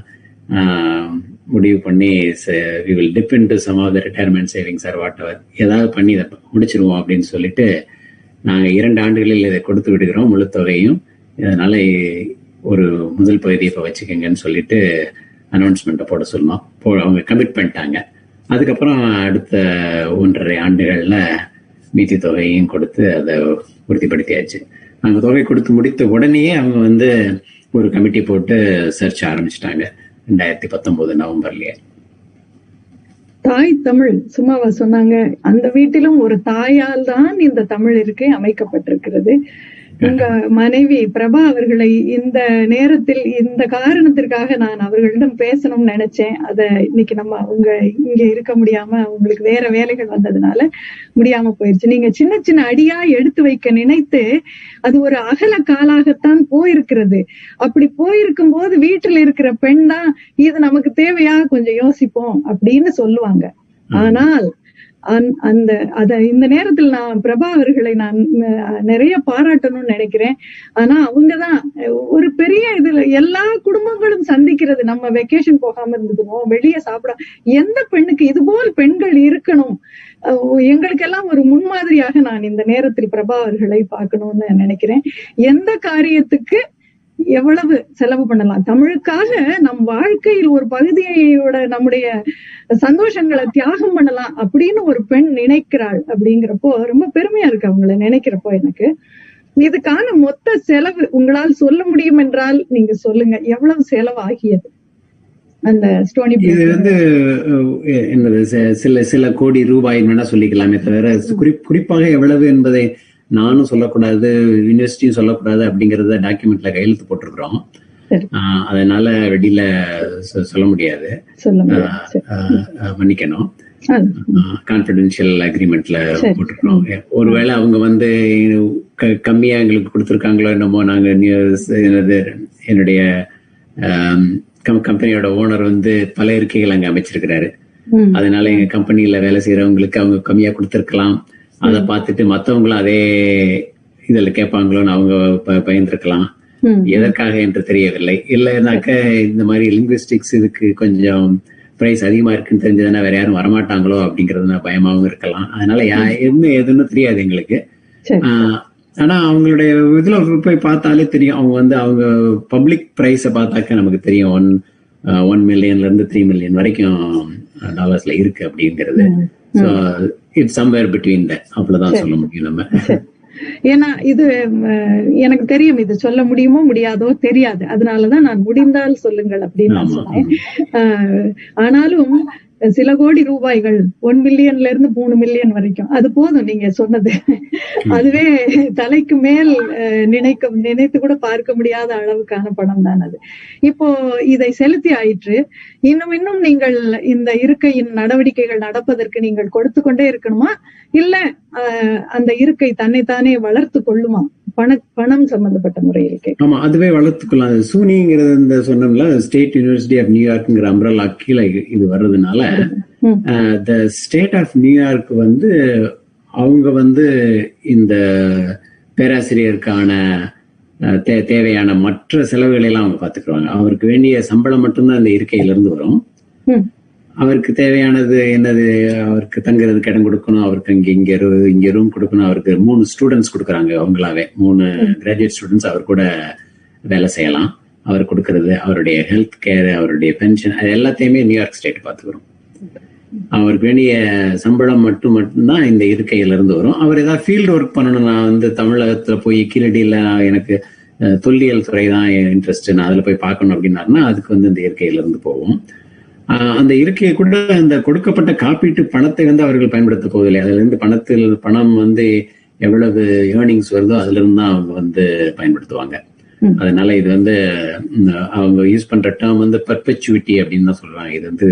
Speaker 2: முடிவு பண்ணி we will dip into some of the retirement savings or whatever ஏதாவது பண்ணி இதை முடிச்சிருவோம் அப்படின்னு சொல்லிட்டு நாங்கள் இரண்டு ஆண்டுகளில் இதை கொடுத்து விடுகிறோம் முழு தொகையும் அதனால ஒரு முதல் பகுதியை இப்போ வச்சுக்கோங்கன்னு சொல்லிட்டு அனௌன்ஸ்மெண்ட்டை போட சொல்லணும் போ அவங்க கமிட் பண்ணிட்டாங்க. அதுக்கப்புறம் அடுத்த ஒன்றரை ஆண்டுகளில் மீதி தொகையும் கொடுத்து அதை உறுதிப்படுத்தியாச்சு. நாங்கள் தொகை கொடுத்து முடித்த உடனேயே அவங்க வந்து ஒரு கமிட்டி போட்டு சர்ச் ஆரம்பிச்சிட்டாங்க. ரெண்டாயிரத்தி பத்தொன்பது நவம்பர்லயே.
Speaker 1: தாய் தமிழ் சும்மாவா சொன்னாங்க. அந்த வீட்டிலும் ஒரு தாயால் தான் இந்த தமிழ் இருக்கை அமைக்கப்பட்டிருக்கிறது. உங்க மனைவி பிரபா அவர்களை இந்த நேரத்தில் இந்த காரணத்திற்காக நான் அவர்களிடம் பேசணும்னு நினைச்சேன். அத இன்னைக்கு நம்ம அவங்க இங்க இருக்க முடியாம உங்களுக்கு வேற வேலைகள் வந்ததுனால முடியாம போயிருச்சு. நீங்க சின்ன சின்ன அடியா எடுத்து வைக்க நினைத்து அது ஒரு அகல காலாகத்தான் போயிருக்கிறது. அப்படி போயிருக்கும் போது வீட்டுல இருக்கிற பெண் தான் இது நமக்கு தேவையா? கொஞ்சம் யோசிப்போம். அப்படின்னு சொல்லுவாங்க. ஆனால் அந்த- அந்த அத இந்த நேரத்தில் நான் பிரபா அவர்களை நான் நிறைய பாராட்டணும்னு நினைக்கிறேன். ஆனா அவங்கதான் ஒரு பெரிய இதுல எல்லா குடும்பங்களும் சந்திக்கிறது நம்ம வெக்கேஷன் போகாம இருந்துக்கணும் வெளியே சாப்பிட எந்த பெண்ணுக்கு இது போல் பெண்கள் இருக்கணும்? எங்களுக்கெல்லாம் ஒரு முன்மாதிரியாக நான் இந்த நேரத்தில் பிரபா அவர்களை பார்க்கணும்னு நினைக்கிறேன். எந்த காரியத்துக்கு எவ்வளவு செலவு பண்ணலாம்? தமிழுக்காக நம் வாழ்க்கையில் ஒரு பகுதியோட நம்முடைய சந்தோஷங்களை தியாகம் பண்ணலாம் அப்படின்னு ஒரு பெண் நினைக்கிறாள் அப்படிங்கிறப்போ ரொம்ப பெருமையா இருக்கு அவங்கள நினைக்கிறப்போ எனக்கு. இதுக்கான மொத்த செலவு உங்களால் சொல்ல முடியும் என்றால் நீங்க சொல்லுங்க எவ்வளவு செலவு ஆகியது அந்த ஸ்டோனி
Speaker 2: இது வந்து என்னது சில சில கோடி ரூபாய் வேணா சொல்லிக்கலாமே தவிர குறி- குறிப்பாக எவ்வளவு என்பதை நானும் சொல்லக்கூடாது யூனிவர்சிட்டியும் சொல்லக்கூடாது அப்படிங்கறத டாக்குமெண்ட்ல கையெழுத்து போட்டிருக்கிறோம். அதனால வெளியில சொல்ல முடியாது. மன்னிக்கணும். கான்பிடென்ஷியல் அக்ரிமெண்ட்ல
Speaker 1: சரி.
Speaker 2: போட்டிருக்கிறோம். ஒருவேளை அவங்க வந்து கம்மியா எங்களுக்கு கொடுத்துருக்காங்களோ என்னமோ நாங்க என்னுடைய கம்பெனியோட ஓனர் வந்து பல இருக்கைகள் அங்க அமைச்சிருக்கிறாரு. அதனால எங்க கம்பெனில வேலை செய்யறவங்களுக்கு அவங்க கம்மியா கொடுத்துருக்கலாம். அதை பார்த்துட்டு மத்தவங்களும் அதே இதுல கேட்பாங்களோன்னு அவங்க பயந்திருக்கலாம். எதற்காக என்று தெரியவில்லை. இல்லைனாக்க இந்த மாதிரி லிங்குவிஸ்டிக்ஸ் இதுக்கு கொஞ்சம் பிரைஸ் அதிகமா இருக்குன்னு தெரிஞ்சதுன்னா வேற யாரும் வரமாட்டாங்களோ அப்படிங்கறது பயமாவும் இருக்கலாம். அதனால என்ன ஏதுன்னு தெரியாது எங்களுக்கு. ஆனா அவங்களுடைய இதுல போய் பார்த்தாலே தெரியும். அவங்க வந்து அவங்க பப்ளிக் பிரைஸ பார்த்தாக்க நமக்கு தெரியும். ஒன் ஒன் மில்லியன்ல இருந்து த்ரீ மில்லியன் வரைக்கும் டாலர்ஸ்ல இருக்கு அப்படிங்கிறது. So it's somewhere between the அவ்வளவுதான் சொல்ல முடியும் நம்ம.
Speaker 1: ஏன்னா இது எனக்கு தெரியும் இது சொல்ல முடியுமோ முடியாதோ தெரியாது. அதனாலதான் நான் முடிந்தால் சொல்லுங்கள் அப்படின்னு நான் சொன்னேன். ஆனாலும் சில கோடி ரூபாய்கள் ஒன் மில்லியன்ல இருந்து மூணு மில்லியன் வரைக்கும். அது போதும் நீங்க சொன்னது. அதுவே தலைக்கு மேல் நினைக்க நினைத்து கூட பார்க்க முடியாத அளவுக்கான பணம் தான் அது. இப்போ இதை செலுத்தி ஆயிற்று. இன்னும் இன்னும் நீங்கள் இந்த இருக்கையின் நடவடிக்கைகள் நடப்பதற்கு நீங்கள் கொடுத்து கொண்டே இருக்கணுமா? இல்ல அந்த இருக்கை தன்னைத்தானே வளர்த்து கொள்ளுமா? பண பணம் சம்பந்தப்பட்ட முறையில் கேட்க
Speaker 2: ஆமா அதுவே வளர்த்துக்கலாம் சூனிங்கிறது இந்த சொன்னோம்ல ஸ்டேட் யூனிவர்சிட்டி ஆஃப் நியூயார்க்ங்கிற அம்ரல்லா கீழே இது- வர்றதுனால. த ஸ்டேட் ஆஃப் நியூயார்க் வந்து அவங்க வந்து இந்த பேராசிரியருக்கான தே- தேவையான மற்ற செலவுகளை எல்லாம் அவங்க பாத்துக்குவாங்க அவருக்கு வேண்டிய சம்பளம் மட்டும்தான் இந்த இருக்கையில இருந்து வரும். அவருக்கு தேவையானது என்னது? அவருக்கு தங்குறதுக்கு இடம் கொடுக்கணும் அவருக்கு இங்க இங்க இங்க ரூம் கொடுக்கணும். அவருக்கு மூணு ஸ்டூடெண்ட்ஸ் கொடுக்குறாங்க அவங்களாவே. மூணு கிராஜுவேட் ஸ்டூடெண்ட்ஸ் அவர் கூட வேலை செய்யலாம். அவர் கொடுக்கறது அவருடைய ஹெல்த் கேர் அவருடைய பென்ஷன் அது எல்லாத்தையுமே நியூயார்க் ஸ்டேட் பார்த்துக்கிறோம். அவருக்கு வேண்டிய சம்பளம் மட்டும் மட்டும்தான் இந்த இருக்கையில இருந்து வரும். அவர் ஏதாவது ஃபீல்டு ஒர்க் பண்ணணும். நான் வந்து தமிழகத்துல போய் கீழடியில எனக்கு தொல்லியல் துறை தான் இன்ட்ரெஸ்ட் நான் அதுல போய் பார்க்கணும் அப்படின்னாருன்னா அதுக்கு வந்து இந்த இருக்கையில இருந்து போவோம். அந்த இருக்கையை கூட அந்த கொடுக்கப்பட்ட காப்பீட்டு பணத்தை வந்து அவர்கள் பயன்படுத்த போவதில்லை. அதுல இருந்து பணத்தில் பணம் வந்து எவ்வளவு ஏர்னிங்ஸ் வருதோ அதுல இருந்து தான் அவங்க வந்து பயன்படுத்துவாங்க. அதனால இது வந்து அவங்க யூஸ் பண்ற டேர்ம் வந்து பர்பெச்சுவிட்டி அப்படின்னு தான் சொல்றாங்க இது வந்து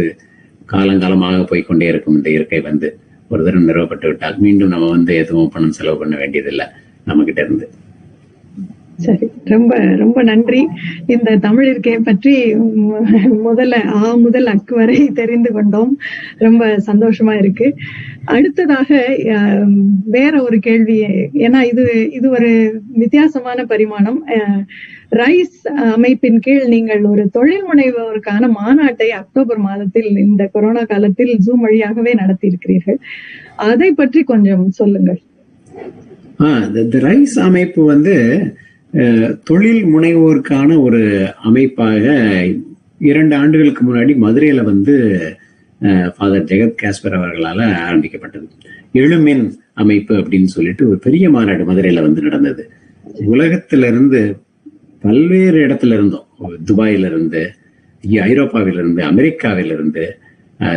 Speaker 2: காலங்காலமாக போய்க்கொண்டே இருக்கும் இந்த இருக்கை வந்து. ஒரு தடவை நிறுவப்பட்டு விட்டால் மீண்டும் நம்ம வந்து எதுவும் பணம் செலவு பண்ண வேண்டியதில்லை. நம்ம கிட்ட இருந்து.
Speaker 1: சரி ரொம்ப ரொம்ப நன்றி. இந்த தமிழிற்கே பற்றி முதல்ல ஆ முதல் அக்கு வரை தெரிந்து கொண்டோம். ரொம்ப சந்தோஷமா இருக்கு. அடுத்ததாக வேற ஒரு கேள்வி ஏன்னா இது இது ஒரு வித்தியாசமான பரிமாணம். ரைஸ் அமைப்பின் கீழ் நீங்கள் ஒரு தொழில் முனைவோருக்கான மாநாட்டை அக்டோபர் மாதத்தில் இந்த கொரோனா காலத்தில் ஜூம் வழியாகவே நடத்தி இருக்கிறீர்கள் அதை பற்றி கொஞ்சம் சொல்லுங்கள்.
Speaker 2: ரைஸ் அமைப்பு வந்து தொழில் முனைவோருக்கான ஒரு அமைப்பாக இரண்டு ஆண்டுகளுக்கு முன்னாடி மதுரையில வந்து ஃபாதர் ஜெகத் காஸ்பர் அவர்களால் ஆரம்பிக்கப்பட்டது. எழுமின் அமைப்பு அப்படின்னு சொல்லிட்டு ஒரு பெரிய மாநாடு மதுரையில வந்து நடந்தது. உலகத்துல இருந்து பல்வேறு இடத்துல இருந்தோம் துபாயில இருந்து அமெரிக்காவிலிருந்து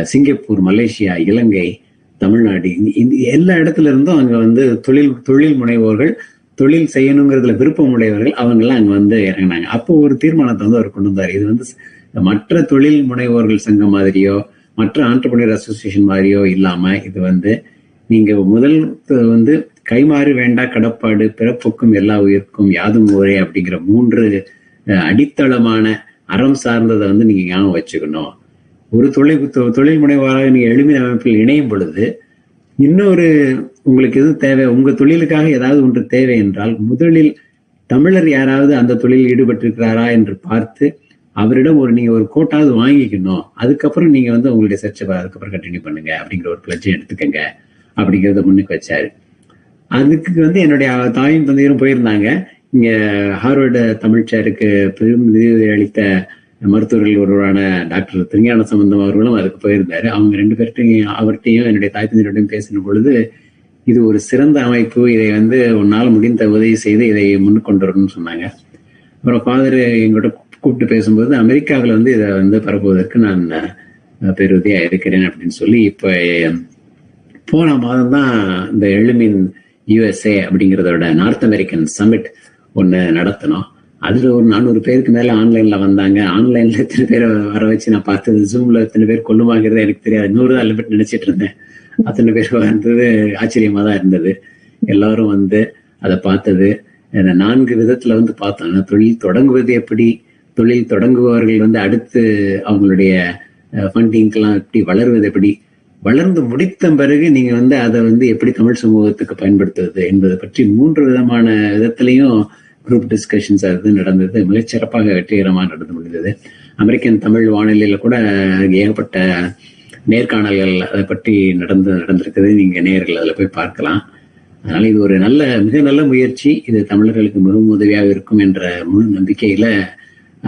Speaker 2: சிங்கப்பூர் மலேசியா இலங்கை தமிழ்நாடு எல்லா இடத்துல இருந்தும் அங்க வந்து தொழில் தொழில் முனைவோர்கள் தொழில் செய்யணுங்கிறதுல விருப்பம் உடையவர்கள் அவங்கெல்லாம் அங்கே வந்து இறங்கினாங்க. அப்போ ஒரு தீர்மானத்தை வந்து அவர் கொண்டு வந்தார். இது வந்து மற்ற தொழில் முனைவோர்கள் சங்கம் மாதிரியோ மற்ற ஆண்டர்பிரினர் அசோசியேஷன் மாதிரியோ இல்லாமல் இது வந்து நீங்கள் முதல் வந்து கைமாறு வேண்டா கடப்பாடு பிறப்புக்கும் எல்லா உயிருக்கும் யாதும் ஊரே அப்படிங்கிற மூன்று அடித்தளமான அறம் சார்ந்ததை வந்து நீங்கள் ஞாபகம் வச்சுக்கணும். ஒரு தொழில் தொழில் முனைவோராக நீங்கள் எளிமை அமைப்பில் இணையும் பொழுது இன்னொரு உங்களுக்கு எது தேவை? உங்க தொழிலுக்காக ஏதாவது ஒன்று தேவை என்றால் முதலில் தமிழர் யாராவது அந்த தொழிலில் ஈடுபட்டிருக்கிறாரா என்று பார்த்து அவரிடம் ஒரு நீங்க ஒரு கோட்டாவது வாங்கிக்கணும். அதுக்கப்புறம் நீங்க வந்து உங்களுடைய சர்ச்சை அதுக்கப்புறம் கண்டினியூ பண்ணுங்க அப்படிங்கிற ஒரு பிளட்ஜை எடுத்துக்கங்க அப்படிங்கிறத முன்னுக்கு வச்சாரு. அதுக்கு வந்து என்னுடைய தாயும் தந்தையரும் போயிருந்தாங்க. இங்க ஹார்வர்டு தமிழ்ச்சாருக்கு பெரும் நிதி அளித்த மருத்துவர்கள் ஒருவரான டாக்டர் திருஞான சம்பந்தம் அவர்களும் அதுக்கு போயிருந்தாரு. அவங்க ரெண்டு பேர்ட்டையும் அவர்கிட்டையும் என்னுடைய தாய் தந்தையோடையும் பேசின பொழுது இது ஒரு சிறந்த அமைப்பு. இதை வந்து உன்னால் முடிந்த உதவி செய்து இதை முன்னுக்கொண்டு வரணும்னு சொன்னாங்க. அப்புறம் ஃபாதர் எங்கள்கிட்ட கூப்பிட்டு பேசும்போது அமெரிக்காவில் வந்து இதை வந்து பரப்புவதற்கு நான் அஹ், இருக்கிறேன் அப்படின்னு சொல்லி இப்போ போன மாதம் தான் இந்த எழுமின் யுஎஸ்ஏ அப்படிங்கிறதோட நார்த் அமெரிக்கன் சமிட் ஒன்று நடத்தினோம். அதுல ஒரு நானூறு பேருக்கு மேல ஆன்லைன்ல வந்தாங்க. ஆன்லைன்ல எத்தனை பேரை வர வச்சு நான் பார்த்தது ஜூம்ல எத்தனை பேர் கொள்ளுமாங்கிறது எனக்கு தெரியாது. நூறு தான் லிமிட் நினைச்சிட்டு இருந்தேன். அத்தனை பேர் வந்தது ஆச்சரியமா தான் இருந்தது. எல்லாரும் வந்து அதை பார்த்தது. நான்கு விதத்துல வந்து பார்த்தோம். தொழில் தொடங்குவது எப்படி? தொழில் தொடங்குபவர்கள் வந்து அடுத்து அவங்களுடைய ஃபண்டிங்க்கெல்லாம் எப்படி வளருவது எப்படி? வளர்ந்து முடித்த பிறகு நீங்க வந்து அதை வந்து எப்படி தமிழ் சமூகத்துக்கு பயன்படுத்துவது என்பதை பற்றி மூன்று விதமான விதத்திலையும் குரூப் டிஸ்கஷன்ஸ் அது நடந்தது. மிகச்சிறப்பாக வெற்றிகரமாக நடந்து முடிந்தது. அமெரிக்கன் தமிழ் வானொலியில் கூட ஏகப்பட்ட நேர்காணல்கள் அதை பற்றி நடந்து நடந்திருக்குது. நீங்கள் நேரில் அதில் போய் பார்க்கலாம். அதனால் இது ஒரு நல்ல மிக நல்ல முயற்சி. இது தமிழர்களுக்கு மிகவும் உதவியாக இருக்கும் என்ற முழு நம்பிக்கையில்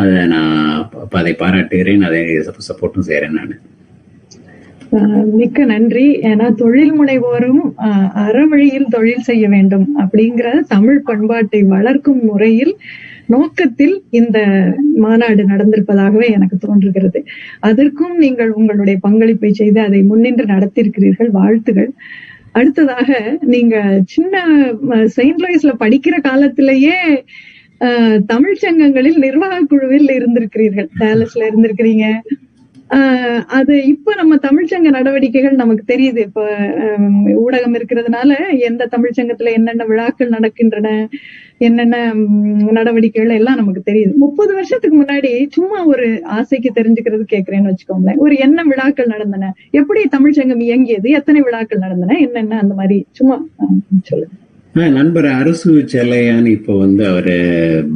Speaker 2: அதை நான் அதை பாராட்டுகிறேன். அதை சப்போர்ட்டும் செய்கிறேன் நான்.
Speaker 1: மிக்க நன்றி. ஏன்னா தொழில் முனைவோரும் அறவழியில் தொழில் செய்ய வேண்டும் அப்படிங்கிற தமிழ் பண்பாட்டை வளர்க்கும் முறையில் நோக்கத்தில் இந்த மாநாடு நடந்திருப்பதாகவே எனக்கு தோன்றுகிறது. அதற்கும் நீங்கள் உங்களுடைய பங்களிப்பை செய்து அதை முன்னின்று நடத்தியிருக்கிறீர்கள். வாழ்த்துகள். அடுத்ததாக நீங்க சின்ன செயின்ட் லூயிஸ்ல படிக்கிற காலத்திலேயே ஆஹ், சங்கங்களில் நிர்வாக குழுவில் இருந்திருக்கிறீர்கள். டேலஸ்ல இருந்திருக்கிறீங்க. அது இப்ப நம்ம தமிழ்ச்சங்க நடவடிக்கைகள் நமக்கு தெரியுது. இப்ப ஊடகம் இருக்கிறதுனால எந்த தமிழ்ச்சங்கத்துல என்னென்ன விழாக்கள் நடக்கின்றன என்னென்ன நடவடிக்கைகள் எல்லாம் நமக்கு தெரியுது. முப்பது வருஷத்துக்கு முன்னாடி சும்மா ஒரு ஆசைக்கு தெரிஞ்சுக்கிறது கேக்குறேன்னு வச்சுக்கோங்களேன். ஒரு என்ன விழாக்கள் நடந்தன? எப்படி தமிழ்ச்சங்கம் இயங்கியது? எத்தனை விழாக்கள் நடந்தன? என்னென்ன? அந்த மாதிரி சும்மா சொல்லுங்க.
Speaker 2: நண்பர் அரசு செல்லையான்னு இப்போ வந்து அவரு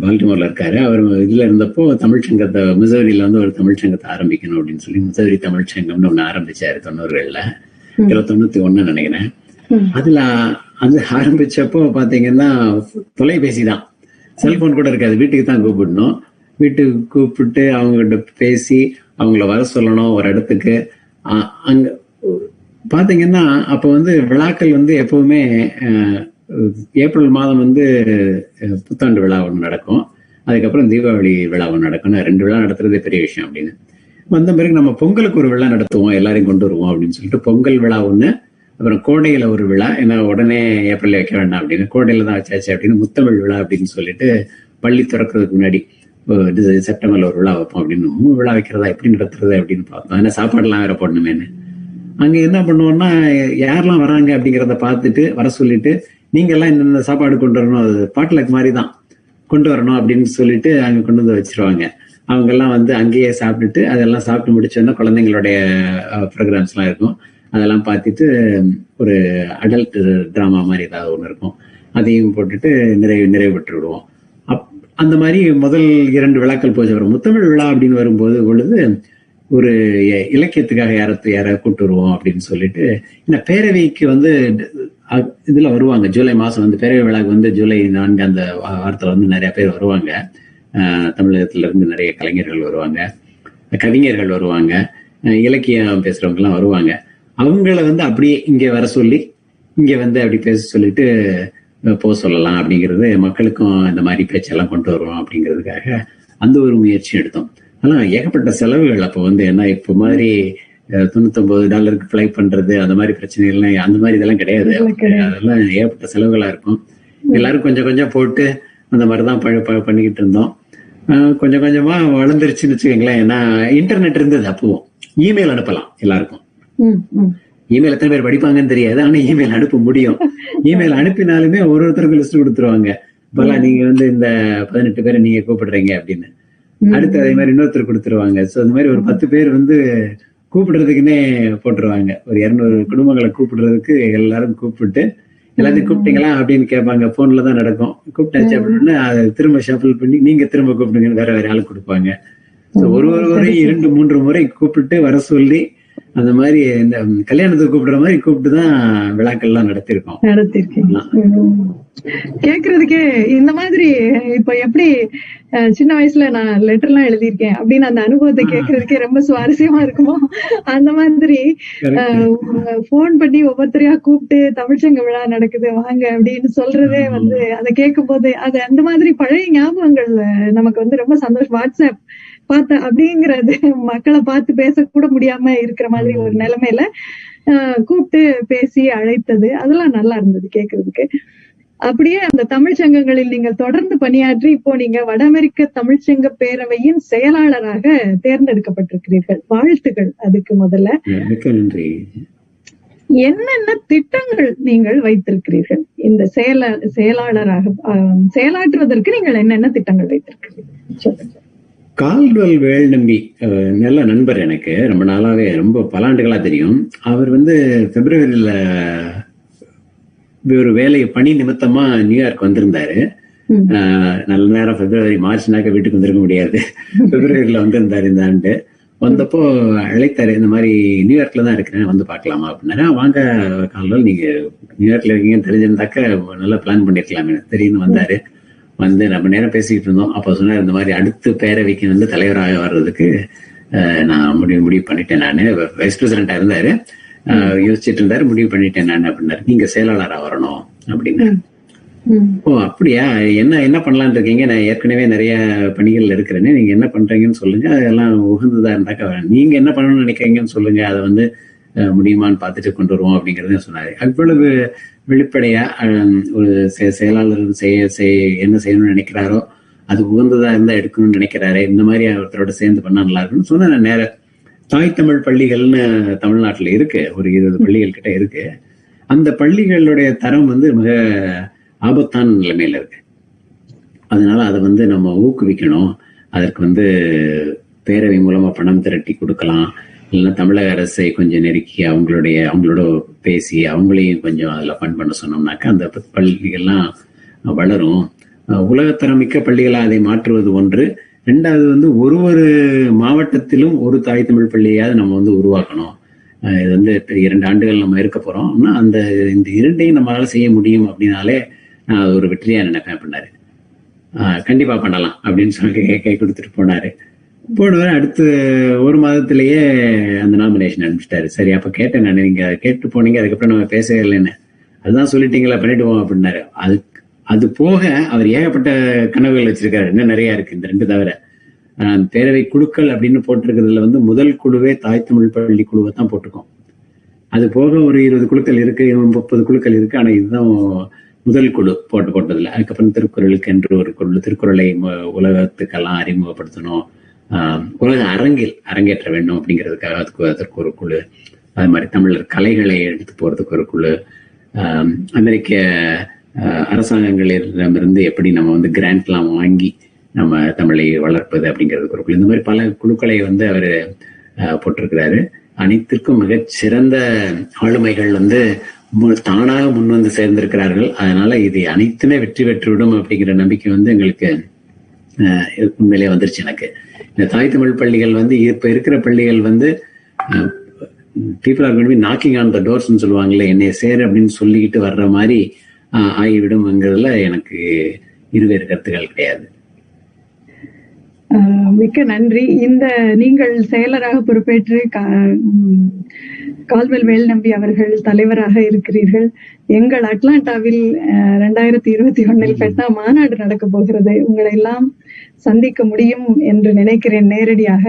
Speaker 2: பால்டிமோர்ல இருக்காரு. அவர் இதுல இருந்தப்போ தமிழ்ச்சங்கத்தை மிசோரியில வந்து ஒரு தமிழ்ச்சங்கத்தை ஆரம்பிக்கணும் அப்படின்னு சொல்லி மிசோரி தமிழ்ச்சங்கம்னு ஒண்ணு ஆரம்பிச்சாரு தொண்ணூறுகள்ல. தொண்ணூத்தி ஒண்ணு நினைக்கிறேன். அதுல அது ஆரம்பிச்சப்போ பாத்தீங்கன்னா தொலைபேசி தான். செல்போன் கூட இருக்காது. வீட்டுக்கு தான் கூப்பிடணும். வீட்டுக்கு கூப்பிட்டு அவங்ககிட்ட பேசி அவங்கள வர சொல்லணும் ஒரு இடத்துக்கு. அங்க பாத்தீங்கன்னா அப்ப வந்து விழாக்கள் வந்து எப்பவுமே ஏப்ரல் மாதம் வந்து புத்தாண்டு விழா ஒன்று நடக்கும். அதுக்கப்புறம் தீபாவளி விழா ஒன்று நடக்கும். நான் ரெண்டு விழா நடத்துறதே பெரிய விஷயம் அப்படின்னு. வந்த பிறகு நம்ம பொங்கலுக்கு ஒரு விழா நடத்துவோம் எல்லாரையும் கொண்டு வருவோம் அப்படின்னு சொல்லிட்டு பொங்கல் விழா ஒன்று அப்புறம் கோடையில் ஒரு விழா ஏன்னா உடனே ஏப்ரல் வைக்க வேண்டாம் அப்படின்னு கோடையில் தான் வச்சாச்சு அப்படின்னு முத்தமிழ் விழா அப்படின்னு சொல்லிட்டு பள்ளி திறக்கிறதுக்கு முன்னாடி செப்டம்பரில் செப்டம்பர்ல ஒரு விழா வைப்போம் அப்படின்னு மூணு விழா வைக்கிறதா? எப்படி நடத்துறது? அப்படின்னு பார்த்தோம். ஏன்னா சாப்பாடுலாம் வேற போடணுமேனு அங்க என்ன பண்ணுவோம்னா யாரெல்லாம் வராங்க அப்படிங்கிறத பார்த்துட்டு வர சொல்லிட்டு நீங்க எல்லாம் சாப்பாடு கொண்டு வரணும்? அது பாட்லக் மாதிரி தான் கொண்டு வரணும் அப்படின்னு சொல்லிட்டு அங்க கொண்டு வந்து வச்சிருவாங்க. அவங்க எல்லாம் வந்து அங்கேயே சாப்பிட்டுட்டு அதெல்லாம் சாப்பிட்டு முடிச்சோன்னா குழந்தைங்களுடைய ப்ரோக்ராம்ஸ் எல்லாம் இருக்கும். அதெல்லாம் பார்த்துட்டு ஒரு அடல்ட் ட்ராமா மாதிரி ஏதாவது ஒன்று இருக்கும். அதையும் போட்டுட்டு நிறைவு நிறைவு பெற்று விடுவோம். அப் அந்த மாதிரி முதல் இரண்டு விழாக்கள் போச்சு வரும் முத்தமிழ் விழா அப்படின்னு வரும்போது பொழுது ஒரு இலக்கியத்துக்காக யாரத்து யாரை கூட்டு வருவோம் அப்படின்னு சொல்லிட்டு இந்த பேரவைக்கு வந்து இதுல வருவாங்க. ஜூலை மாசம் வந்து பேரவை விழாக்கு வந்து ஜூலை நான்கு அந்த வாரத்தில் வாரத்துல வந்து நிறைய பேர் வருவாங்க. அஹ் தமிழகத்துல இருந்து நிறைய கலைஞர்கள் வருவாங்க. கவிஞர்கள் வருவாங்க. இலக்கியம் பேசுறவங்க எல்லாம் வருவாங்க. அவங்கள வந்து அப்படியே இங்க வர சொல்லி இங்க வந்து அப்படி பேச சொல்லிட்டு போக சொல்லலாம் அப்படிங்கிறது மக்களுக்கும் இந்த மாதிரி பேச்செல்லாம் கொண்டு வருவோம் அப்படிங்கிறதுக்காக அந்த ஒரு முயற்சி எடுத்தோம். ஆனா ஏகப்பட்ட செலவுகள் அப்போ வந்து என்ன இப்போ மாதிரி தொண்ணூத்தொன்பது டாலருக்கு ஃப்ளை பண்றது அந்த மாதிரி பிரச்சனைகள்லாம் அந்த மாதிரி இதெல்லாம் கிடையாது. அதெல்லாம் ஏகப்பட்ட செலவுகளா இருக்கும். எல்லாரும் கொஞ்சம் கொஞ்சம் போட்டு அந்த மாதிரிதான் ப- ப- பண்ணிக்கிட்டு இருந்தோம். கொஞ்சம் கொஞ்சமா வளர்ந்துருச்சுன்னு வச்சுக்கோங்களேன். ஏன்னா இன்டர்நெட் இருந்தது அப்பவும். இமெயில் அனுப்பலாம் எல்லாருக்கும். இமெயில் எத்தனை பேர் படிப்பாங்கன்னு தெரியாது. ஆனா இமெயில் அனுப்ப முடியும். இமெயில் அனுப்பினாலுமே ஒரு ஒருத்தருக்கு லிஸ்ட் கொடுத்துருவாங்க. இப்பெல்லாம் நீங்க வந்து இந்த பதினெட்டு பேரை நீங்க கூப்பிடுறீங்க அப்படின்னு. அடுத்து அதே மாதிரி இன்னொருத்தர் கொடுத்துருவாங்க. சோ இந்த மாதிரி ஒரு பத்து பேர் வந்து கூப்பிடுறதுக்குன்னே போட்டுருவாங்க. ஒரு இருநூறு குடும்பங்களை கூப்பிடுறதுக்கு எல்லாரும் கூப்பிட்டு எல்லாத்தையும் கூப்பிட்டீங்களா? அப்படின்னு கேட்பாங்க. போன்ல தான் நடக்கும். கூப்பிட்டாச்சு அப்படின்னா அதை திரும்ப ஷஃபிள் பண்ணி நீங்க திரும்ப கூப்பிடுங்கன்னு வேற வேற ஆளு கொடுப்பாங்க. ஒரு ஒரு முறை இரண்டு மூன்று முறை கூப்பிட்டு வர சொல்லி அந்த மாதிரி இந்த கல்யாணத்துக்கு கூப்பிடுற மாதிரி கூப்பிட்டு தான் விழாக்கள்லாம் நடத்திருக்கோம்.
Speaker 1: நடத்திருக்கீங்க. ம். கேக்குறதுக்கே இந்த மாதிரி இப்ப எப்படி அஹ், சின்ன வயசுல நான் லெட்டர் எல்லாம் எழுதியிருக்கேன் அப்படின்னு அந்த அனுபவத்தை கேக்குறதுக்கே ரொம்ப சுவாரஸ்யமா இருக்குமோ? அந்த மாதிரி போன் பண்ணி ஒவ்வொருத்தரையா கூப்பிட்டு தமிழ்ச்சங்க விழா நடக்குது வாங்க அப்படின்னு சொல்றதே வந்து அதை கேட்கும் போது அது அந்த மாதிரி பழைய ஞாபகங்கள் நமக்கு வந்து ரொம்ப சந்தோஷம். வாட்ஸ்அப் பார்த்த அப்படிங்கறது மக்களை பார்த்து பேச கூட முடியாம இருக்கிற மாதிரி ஒரு நிலைமையில கூப்பிட்டு பேசி அழைத்தது அதெல்லாம் நல்லா இருந்தது கேக்குறதுக்கு. அப்படியே அந்த தமிழ் சங்கங்களில் நீங்கள் தொடர்ந்து பணியாற்றி இப்போ நீங்க வட அமெரிக்க தமிழ்ச்சங்க பேரவையின் செயலாளராக தேர்ந்தெடுக்கப்பட்டிருக்கிறீர்கள். வாழ்த்துக்கள் அதுக்கு முதல்ல.
Speaker 2: நன்றி.
Speaker 1: என்னென்ன திட்டங்கள் நீங்கள் வைத்திருக்கிறீர்கள்? இந்த செயல செயலாளராக செயலாற்றுவதற்கு நீங்கள் என்னென்ன திட்டங்கள் வைத்திருக்கிறீர்கள்?
Speaker 2: கால்வல் வேல் நம்பி அஹ், நல்ல நண்பர் எனக்கு. ரொம்ப நாளாவே ரொம்ப பல ஆண்டுகளா தெரியும். அவர் வந்து பிப்ரவரியில ஒரு வேலை பணி நிமித்தமா நியூயார்க் வந்திருந்தாரு. நல்ல நேரம் பிப்ரவரி மார்ச்னாக்க வீட்டுக்கு வந்திருக்க முடியாது. பிப்ரவரியில வந்திருந்தாரு இந்த ஆண்டு. வந்தப்போ அழைத்தாரு இந்த மாதிரி நியூயார்க்ல தான் இருக்கிறேன் வந்து பார்க்கலாமா அப்படின்னாரு. "ஆ, வாங்க கால்வல் நீங்க நியூயார்க்ல இருக்கீங்கன்னு தெரிஞ்சிருந்தாக்க நல்லா பிளான் பண்ணிருக்கலாமே தெரியும்னு வந்தாரு. வந்து நம்ம நேரம் பேசிக்கிட்டு இருந்தோம். அப்போ சொன்னார் இந்த மாதிரி அடுத்த பேரவைக்கு வந்து தலைவராக வர்றதுக்கு நான் முடிவு முடிவு பண்ணிட்டேன் நான். வைஸ் பிரசிடண்டா இருந்தாரு. யோசிச்சுட்டு இருந்தாரு முடிவு பண்ணிட்டேன் நான் அப்படின்னாரு. நீங்க செயலாளரா வரணும் அப்படின்னு. ஓ அப்படியா? என்ன என்ன பண்ணலாம்னு இருக்கீங்க? நான் ஏற்கனவே நிறைய பணிகள் இருக்கிறேன்னு நீங்க என்ன பண்றீங்கன்னு சொல்லுங்க. அதெல்லாம் உகந்ததா இருந்தாக்கா. நீங்க என்ன பண்ணணும்னு நினைக்கிறீங்கன்னு சொல்லுங்க. அதை வந்து முடியுமான்னு பார்த்துட்டு கொண்டு வருவோம் அப்படிங்கறத சொன்னாரு. அவ்வளவு வெளிப்படையா ஒரு செயலாளர் செய்ய செய் என்ன செய்யணும்னு நினைக்கிறாரோ அது உகந்ததா இருந்தா எடுக்கணும்னு நினைக்கிறாரு இந்த மாதிரி ஒருத்தரோட சேர்ந்து பண்ணா நல்லா இருக்கும்னு சொன்ன நான் நேர தாய் தமிழ் பள்ளிகள்னு தமிழ்நாட்டுல இருக்கு. ஒரு இருபது பள்ளிகள் கிட்ட இருக்கு. அந்த பள்ளிகளுடைய தரம் வந்து மிக ஆபத்தான நிலைமையில இருக்கு. அதனால அதை வந்து நம்ம ஊக்குவிக்கணும். அதற்கு வந்து பேரவை மூலமா பணம் திரட்டி கொடுக்கலாம். இல்லைன்னா தமிழக அரசை கொஞ்சம் நெருக்கி அவங்களுடைய அவங்களோட பேசி அவங்களையும் கொஞ்சம் அதுல ஃபண்ட் பண்ண சொன்னோம்னாக்கா அந்த பள்ளிகள்லாம் வளரும். உலகத்தரம் மிக்க பள்ளிகளாக அதை மாற்றுவது ஒன்று. ரெண்டாவது வந்து ஒரு ஒரு மாவட்டத்திலும் ஒரு தாய் தமிழ் பள்ளியாவது நம்ம வந்து உருவாக்கணும். இது வந்து இரண்டு ஆண்டுகள் நம்ம இருக்க போறோம். அந்த இந்த இரண்டையும் நம்மளால செய்ய முடியும் அப்படின்னாலே நான் அது ஒரு வெற்றியா நினைப்பேன் பண்ணாரு கண்டிப்பா பண்ணலாம் அப்படின்னு சொல்லி கை- கை கொடுத்துட்டு போனாரு. போனவர் அடுத்து ஒரு மாதத்திலேயே அந்த நாமினேஷன் அனுப்பிச்சிட்டாரு. சரி அப்ப கேட்டேன் நான். நீங்க கேட்டு போனீங்க அதுக்கப்புறம் நம்ம பேசவே இல்லைன்னு. அதுதான் சொல்லிட்டீங்களா பண்ணிடுவோம் அப்படின்னாரு. அதுக்கு அது போக அவர் ஏகப்பட்ட கனவுகள் வச்சிருக்காரு. இன்னும் நிறைய இருக்கு இந்த ரெண்டு தவிர. பேரவை குழுக்கள் அப்படின்னு போட்டிருக்கிறதுல வந்து முதல் குழுவே தாய் தமிழ் பள்ளி குழுவை தான் போட்டிருக்கோம். அது போக ஒரு இருபது குழுக்கள் இருக்கு முப்பது குழுக்கள் இருக்கு ஆனா இதுதான் முதல் குழு போட்டு போட்டதுல. அதுக்கப்புறம் திருக்குறளுக்கு என்று ஒரு குழு திருக்குறளை உலகத்துக்கெல்லாம் அறிமுகப்படுத்தணும். உலக அரங்கில் அரங்கேற்ற வேண்டும் அப்படிங்கிறதுக்காக அதுக்கு அதற்கு ஒரு குழு. அது மாதிரி தமிழர் கலைகளை எடுத்து போறதுக்கு ஒரு குழு. அமெரிக்க அரசாங்கங்களிடமிருந்து எப்படி நம்ம வந்து கிராண்ட்லாம் வாங்கி நம்ம தமிழை வளர்ப்பது அப்படிங்கிறது ஒரு குழு இந்த மாதிரி பல குழுக்களை வந்து அவர் போட்டிருக்கிறாரு. அனைத்திற்கும் மிகச் சிறந்த ஆளுமைகள் வந்து மு- தானாக முன் வந்து சேர்ந்திருக்கிறார்கள். அதனால இது அனைத்துமே வெற்றி பெற்றுவிடும் அப்படிங்கிற நம்பிக்கை வந்து எங்களுக்கு அஹ், உண்மையிலே வந்துருச்சு எனக்கு. இந்த தாய் தமிழ் பள்ளிகள் வந்து இப்ப இருக்கிற பள்ளிகள் வந்து people are knocking on the டோர்ஸ்னு சொல்லுவாங்கல்ல என்னை சேர் அப்படின்னு சொல்லிக்கிட்டு வர்ற மாதிரி அஹ், ஆகிவிடும்ங்கிறதுல எனக்கு இருவேறு கருத்துக்கள் கிடையாது.
Speaker 1: மிக்க நன்றி. இந்த நீங்கள் செயலராக பொறுப்பேற்று கால்வெல் வேல்நம்பி அவர்கள் தலைவராக இருக்கிறீர்கள். எங்கள் அட்லாண்டாவில் ரெண்டாயிரத்தி இருபத்தி ஒன்னில் பெட்டா மாநாடு நடக்க போகிறது. உங்களை எல்லாம் சந்திக்க முடியும் என்று நினைக்கிறேன் நேரடியாக.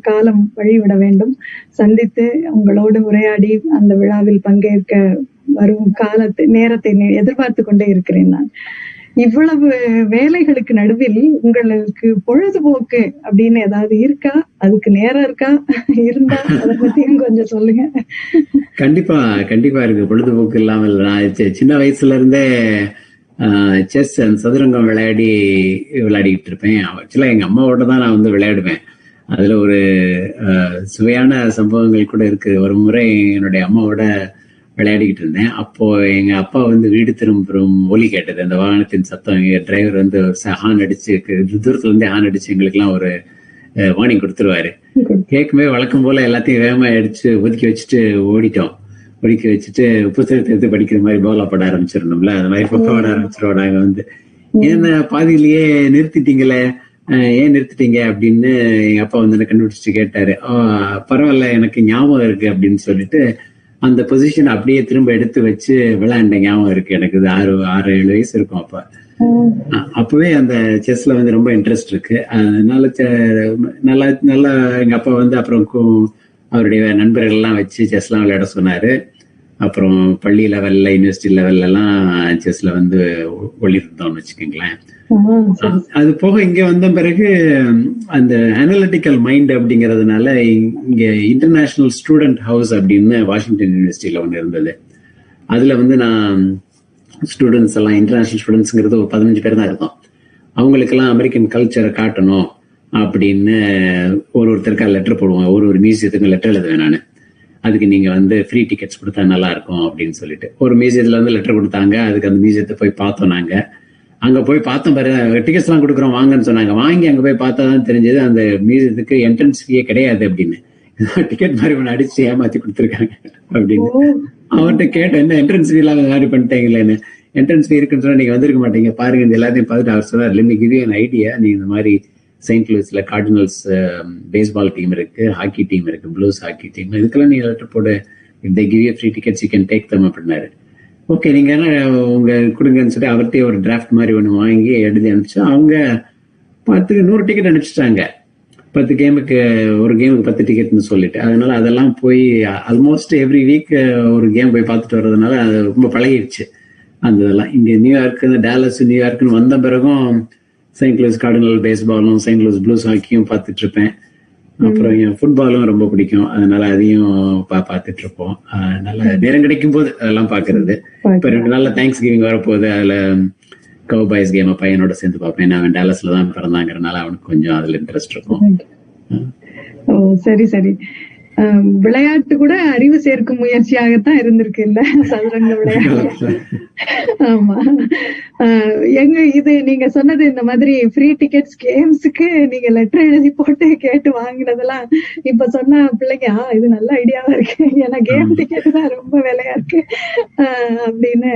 Speaker 1: காலம் வழிவிட வேண்டும். சந்தித்து உங்களோடு உரையாடி அந்த விழாவில் பங்கேற்க வரும் காலத்தை நேரத்தை எதிர்பார்த்து கொண்டே இருக்கிறேன் நான். இவ்வளவு வேலைகளுக்கு நடுவில் உங்களுக்கு பொழுதுபோக்கு அப்படின்னு ஏதாவது இருக்கா? அதுக்கு நேரம் இருக்கா? இருந்தா அதை பத்தியும் கொஞ்சம் சொல்லுங்க.
Speaker 2: கண்டிப்பா கண்டிப்பா இருக்கு. பொழுதுபோக்கு இல்லாமல் நான் சின்ன வயசுல இருந்தே செஸ் அண்ட் சதுரங்கம் விளையாடி விளையாடிக்கிட்டு இருப்பேன். ஆக்சுவலா எங்க அம்மாவோட தான் நான் வந்து விளையாடுவேன். அதுல ஒரு சுவையான சம்பவங்கள் கூட இருக்கு. ஒரு முறை என்னுடைய அம்மாவோட விளையாடிக்கிட்டு இருந்தேன். அப்போ எங்க அப்பா வந்து வீடு திரும்பும் ஒலி கேட்டது. அந்த வாகனத்தின் சத்தம் எங்க டிரைவர் வந்து ஹார்ன் அடிச்சு தூரத்துல இருந்தே ஹார்ன் அடிச்சு எங்களுக்கெல்லாம் ஒரு வார்னிங் கொடுத்துருவாரு. கேட்குமே வழக்கம் போல எல்லாத்தையும் வேகமா அடிச்சு ஒதுக்கி வச்சுட்டு ஓடிட்டோம். ஒதுக்கி வச்சுட்டு புத்தகத்தை எடுத்து படிக்கிற மாதிரி போலா பட ஆரம்பிச்சிடணும்ல அந்த மாதிரி பக்கம் பட ஆரம்பிச்சிருவோம் நாங்க வந்து. என்ன பாதியிலேயே நிறுத்திட்டீங்களே? ஏன் நிறுத்திட்டீங்க? அப்படின்னு எங்க அப்பா வந்து என்ன கண்டுபிடிச்சு கேட்டாரு. "ஆ, பரவாயில்ல எனக்கு ஞாபகம் இருக்கு அப்படின்னு சொல்லிட்டு அந்த பொசிஷன் அப்படியே திரும்ப எடுத்து வச்சு விளையாண்ட ஞாபகம் இருக்கு எனக்கு. இது ஆறு ஆறு ஏழு வயசு இருக்கும் அப்ப. அப்பவே அந்த செஸ்ல வந்து ரொம்ப இன்ட்ரெஸ்ட் இருக்கு. அதனால நல்லா நல்லா எங்க அப்பா வந்து அப்புறம் அவருடைய நண்பர்கள் எல்லாம் வச்சு செஸ் எல்லாம் விளையாட சொன்னாரு. அப்புறம் பள்ளி லெவல்ல யூனிவர்சிட்டி லெவல்ல எல்லாம் செஸ்ல வந்து ஒளிர்ந்தோம்னு வச்சுக்கோங்களேன். அது போக இங்க வந்த பிறகு அந்த அனலிட்டிக்கல் மைண்ட் அப்படிங்கறதுனால இங்க இன்டர்நேஷனல் ஸ்டூடெண்ட் ஹவுஸ் அப்படின்னு வாஷிங்டன் யூனிவர்சிட்டியில ஒன்று இருந்தது. அதுல வந்து நான் ஸ்டூடெண்ட்ஸ் எல்லாம் இன்டர்நேஷனல் ஸ்டூடெண்ட்ஸ்ங்கிறது ஒரு பதினஞ்சு பேர் தான் இருந்தோம் அவங்களுக்கெல்லாம் அமெரிக்கன் கல்ச்சரை காட்டணும் அப்படின்னு ஒரு ஒருத்தருக்கா லெட்டர் போடுவோம். ஒரு ஒரு மியூசியத்துக்கும் லெட்டர் எழுதுவேன் நான். அதுக்கு நீங்க வந்து ஃப்ரீ டிக்கெட்ஸ் கொடுத்தா நல்லா இருக்கும் அப்படின்னு சொல்லிட்டு. ஒரு மியூசியத்துல வந்து லெட்டர் கொடுத்தாங்க. அதுக்கு அந்த மியூசியத்தை போய் பார்த்தோம் நாங்கள் அங்க போய் பார்த்தோம் பாரு டிக்கெட்ஸ் எல்லாம் கொடுக்குறோம் வாங்கன்னு சொன்னாங்க. வாங்கி அங்க போய் பார்த்தா தான் தெரிஞ்சது அந்த மியூசியத்துக்கு என்ட்ரன்ஸ் ஃபீயே கிடையாது அப்படின்னு. டிக்கெட் மாதிரி ஒன்று அடிச்சு ஏமாத்தி கொடுத்துருக்காங்க அப்படின்னு. அவன்கிட்ட கேட்டேன் என்ன என்ட்ரன்ஸ் ஃபீ எல்லாம் இந்த மாதிரி பண்ணிட்டீங்களேன்னு என்ட்ரன்ஸ் ஃபீ இருக்குன்னு சொன்னா நீங்க வந்திருக்க மாட்டீங்க. பாருங்க இந்த எல்லாத்தையும் பார்த்துட்டு அவர் சொன்னார் மீ கிவ் யூ ஐடியா நீ இந்த மாதிரி செயின்ட் லூயிஸ்ல கார்டினல்ஸ் பேஸ்பால் டீம் இருக்கு ஹாக்கி டீம் இருக்கு ப்ளூஸ் ஹாக்கி டீம் இதுக்கெல்லாம் நீ லெட்டர் போடு. If they give free tickets you can take them அப்படின்னாரு. ஓகே நீங்க உங்க கொடுங்கன்னு சொல்லி அவர்கிட்டயே ஒரு டிராஃப்ட் மாதிரி ஒன்று வாங்கி எழுதி அனுப்பிச்சு அவங்க பத்து நூறு டிக்கெட் அனுப்பிச்சிட்டாங்க. பத்து கேமுக்கு ஒரு கேமுக்கு பத்து டிக்கெட்னு சொல்லிட்டு. அதனால அதெல்லாம் போய் ஆல்மோஸ்ட் எவ்ரி வீக் ஒரு கேம் போய் பார்த்துட்டு வர்றதுனால அது ரொம்ப பழகிடுச்சு. அந்த இதெல்லாம். இங்கே நியூயார்க்கு இந்த டேலஸ் நியூயார்க்குன்னு வந்த பிறகும் செயின்ட் லூஸ் கார்டினல் பேஸ்பாலும் செயின்ட் லூஸ் ப்ளூஸ் ஹாக்கியும் பார்த்துட்டு இருப்பேன். அப்புறம் என் ஃபுட்பாலும் ரொம்ப பிடிக்கும். அதனால அதையும் பா- பார்த்துட்டு இருப்போம் அதனால நேரம் கிடைக்கும் போது அதெல்லாம் பாக்குறது இப்ப ரெண்டு நாள்ல தேங்க்ஸ் கிவிங் வரப்போகுது. அதுல கவ் பாய்ஸ் கேம் பையனோட சேர்ந்து பார்ப்பேன். அவன் டேலஸ்ல தான் பிறந்தாங்கிறனால அவனுக்கு கொஞ்சம் அதுல இன்ட்ரெஸ்ட் இருக்கும்.
Speaker 1: சரி சரி. விளையாட்டு கூட அறிவு சேர்க்கும் முயற்சியாகத்தான் இருந்திருக்கு இல்ல? சதுரங்க விளையாட்டு. ஆமா. எங்க இது நீங்க சொன்னது இந்த மாதிரி ஃப்ரீ டிக்கெட்ஸ் கேம்ஸுக்கு நீங்க லெட்டர் எழுதி போட்டு கேட்டு வாங்கினதெல்லாம் இப்ப சொன்ன பிள்ளைங்க ஆ இது நல்ல ஐடியாவா இருக்கு. ஏன்னா கேம் டிக்கெட் தான் ரொம்ப விலையா இருக்கு. ஆஹ் அப்படின்னு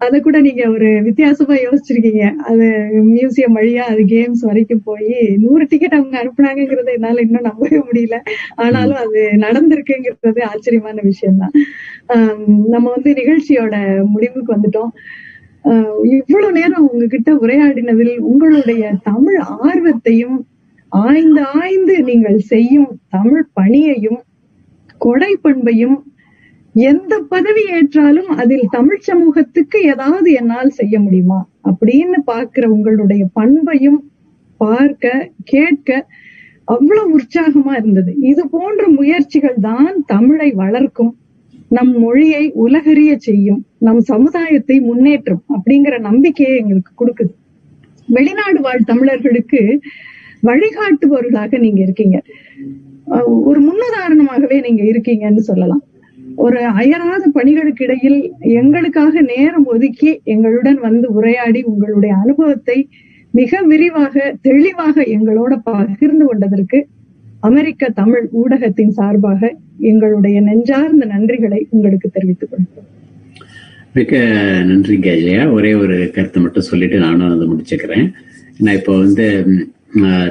Speaker 1: அத கூட நீங்க ஒரு வித்தியாசமா யோசிச்சிருக்கீங்க. அது மியூசியம் வழியா அது கேம்ஸ் வரைக்கும் போய் நூறு டிக்கெட் அவங்க அனுப்புனாங்கிறத என்னால இன்னும் நம்பவே முடியல. ஆனாலும் அது நடந்திருக்குங்கிறது ஆச்சரியமான விஷயம் தான் நம்ம வந்து நிகழ்ச்சியோட முடிவுக்கு வந்துட்டோம். இவ்வளவு நேரம் உங்ககிட்ட உரையாடினதில் உங்களுடைய தமிழ் ஆர்வத்தையும் ஆய்ந்து ஆய்ந்து நீங்கள் செய்யும் தமிழ் பணியையும் கொடை பண்பையும் எந்த பதவி ஏற்றாலும் அதில் தமிழ் சமூகத்துக்கு ஏதாவது என்னால் செய்ய முடியுமா? அப்படின்னு பாக்குற உங்களுடைய பண்பையும் பார்க்க கேட்க அவ்வளவு உற்சாகமா இருந்தது. இது போன்ற முயற்சிகள் தான் தமிழை வளர்க்கும் நம் மொழியை உலகறிய செய்யும் நம் சமுதாயத்தை முன்னேற்றும் அப்படிங்கிற நம்பிக்கையை எங்களுக்கு கொடுக்குது. வெளிநாடு வாழ் தமிழர்களுக்கு வழிகாட்டுபவர்களாக நீங்க இருக்கீங்க. அஹ் ஒரு முன்னுதாரணமாகவே நீங்க இருக்கீங்கன்னு சொல்லலாம். ஒரு அயராத பணிகளுக்கு இடையில் எங்களுக்காக நேரம் ஒதுக்கி எங்களுடன் வந்து உரையாடி உங்களுடைய அனுபவத்தை மிக விரிவாக தெளிவாக எங்களோட பகிர்ந்து கொண்டதற்கு அமெரிக்க தமிழ் ஊடகத்தின் சார்பாக எங்களுடைய நெஞ்சார்ந்த நன்றிகளை உங்களுக்கு தெரிவித்துக் கொள்கிறோம்.
Speaker 2: மிக்க நன்றி கேஜயா. ஒரே ஒரு கருத்தை மட்டும் சொல்லிட்டு நானும் அதை முடிச்சுக்கிறேன். நான் இப்போ வந்து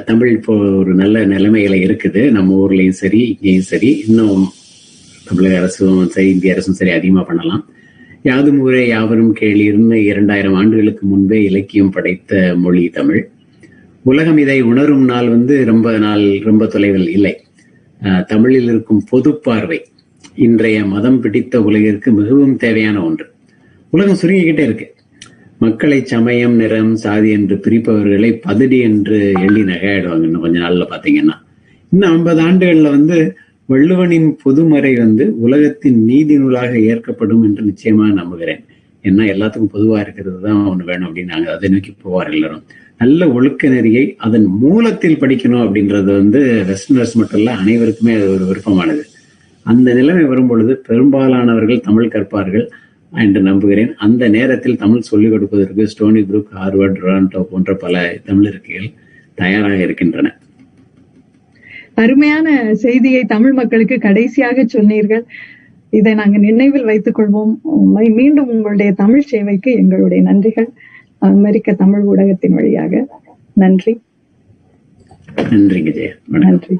Speaker 2: தமிழ் இப்போ ஒரு நல்ல நிலைமையில இருக்குது. நம்ம ஊர்லயும் சரி இங்கேயும் சரி. இன்னும் தமிழக அரசும் சரி இந்திய அரசும் சரி அதிகமா பண்ணலாம். யாதும் ஊரே யாவரும் கேளிர்னு இரண்டாயிரம் ஆண்டுகளுக்கு முன்பே இலக்கியம் படைத்த மொழி தமிழ். உலகம் இதை உணரும் நாள் வந்து ரொம்ப நாள் ரொம்ப தொலைவில் இல்லை. தமிழில் இருக்கும் பொது பார்வை இன்றைய மதம் பிடித்த உலகிற்கு மிகவும் தேவையான ஒன்று. உலகம் சுருங்கிக்கிட்டே இருக்கு. மக்களை சமயம் நிறம் சாதி என்று பிரிப்பவர்களை பதடி என்று எள்ளி நகையாடுவாங்க இன்னும் கொஞ்ச நாள்ல பாத்தீங்கன்னா இன்னும் ஐம்பது ஆண்டுகள்ல வந்து வள்ளுவனின் பொதுமறை வந்து உலகத்தின் நீதி நூலாக ஏற்கப்படும் என்று நிச்சயமாக நம்புகிறேன். ஏன்னா எல்லாத்துக்கும் பொதுவா இருக்கிறது தான் ஒண்ணு வேணும் அப்படின்னு நாங்கள் அதை நோக்கி போவார் எல்லாரும். நல்ல ஒழுக்க நெறியை அதன் மூலத்தில் படிக்கணும் அப்படின்றது வந்து வெஸ்டர்னர்ஸ் மட்டும் இல்ல அனைவருக்குமே அது ஒரு விருப்பமானது. அந்த நிலைமை வரும் பொழுது பெரும்பாலானவர்கள் தமிழ் கற்பார்கள் என்று நம்புகிறேன். அந்த நேரத்தில் தமிழ் சொல்லிக் கொடுப்பதற்கு ஸ்டோனி புரூக் ஹார்வர்ட் ரொனால்டோ போன்ற பல தமிழ் இருக்கைகள் தயாராக இருக்கின்றன
Speaker 1: அருமையான செய்தியை தமிழ் மக்களுக்கு கடைசியாக சொன்னீர்கள். இதை நாங்கள் நினைவில் வைத்துக் கொள்வோம். மீண்டும் உங்களுடைய தமிழ் சேவைக்கு எங்களுடைய நன்றிகள். அமெரிக்க தமிழ் ஊடகத்தின் வழியாக நன்றி.
Speaker 2: வணக்கம்.
Speaker 1: நன்றி.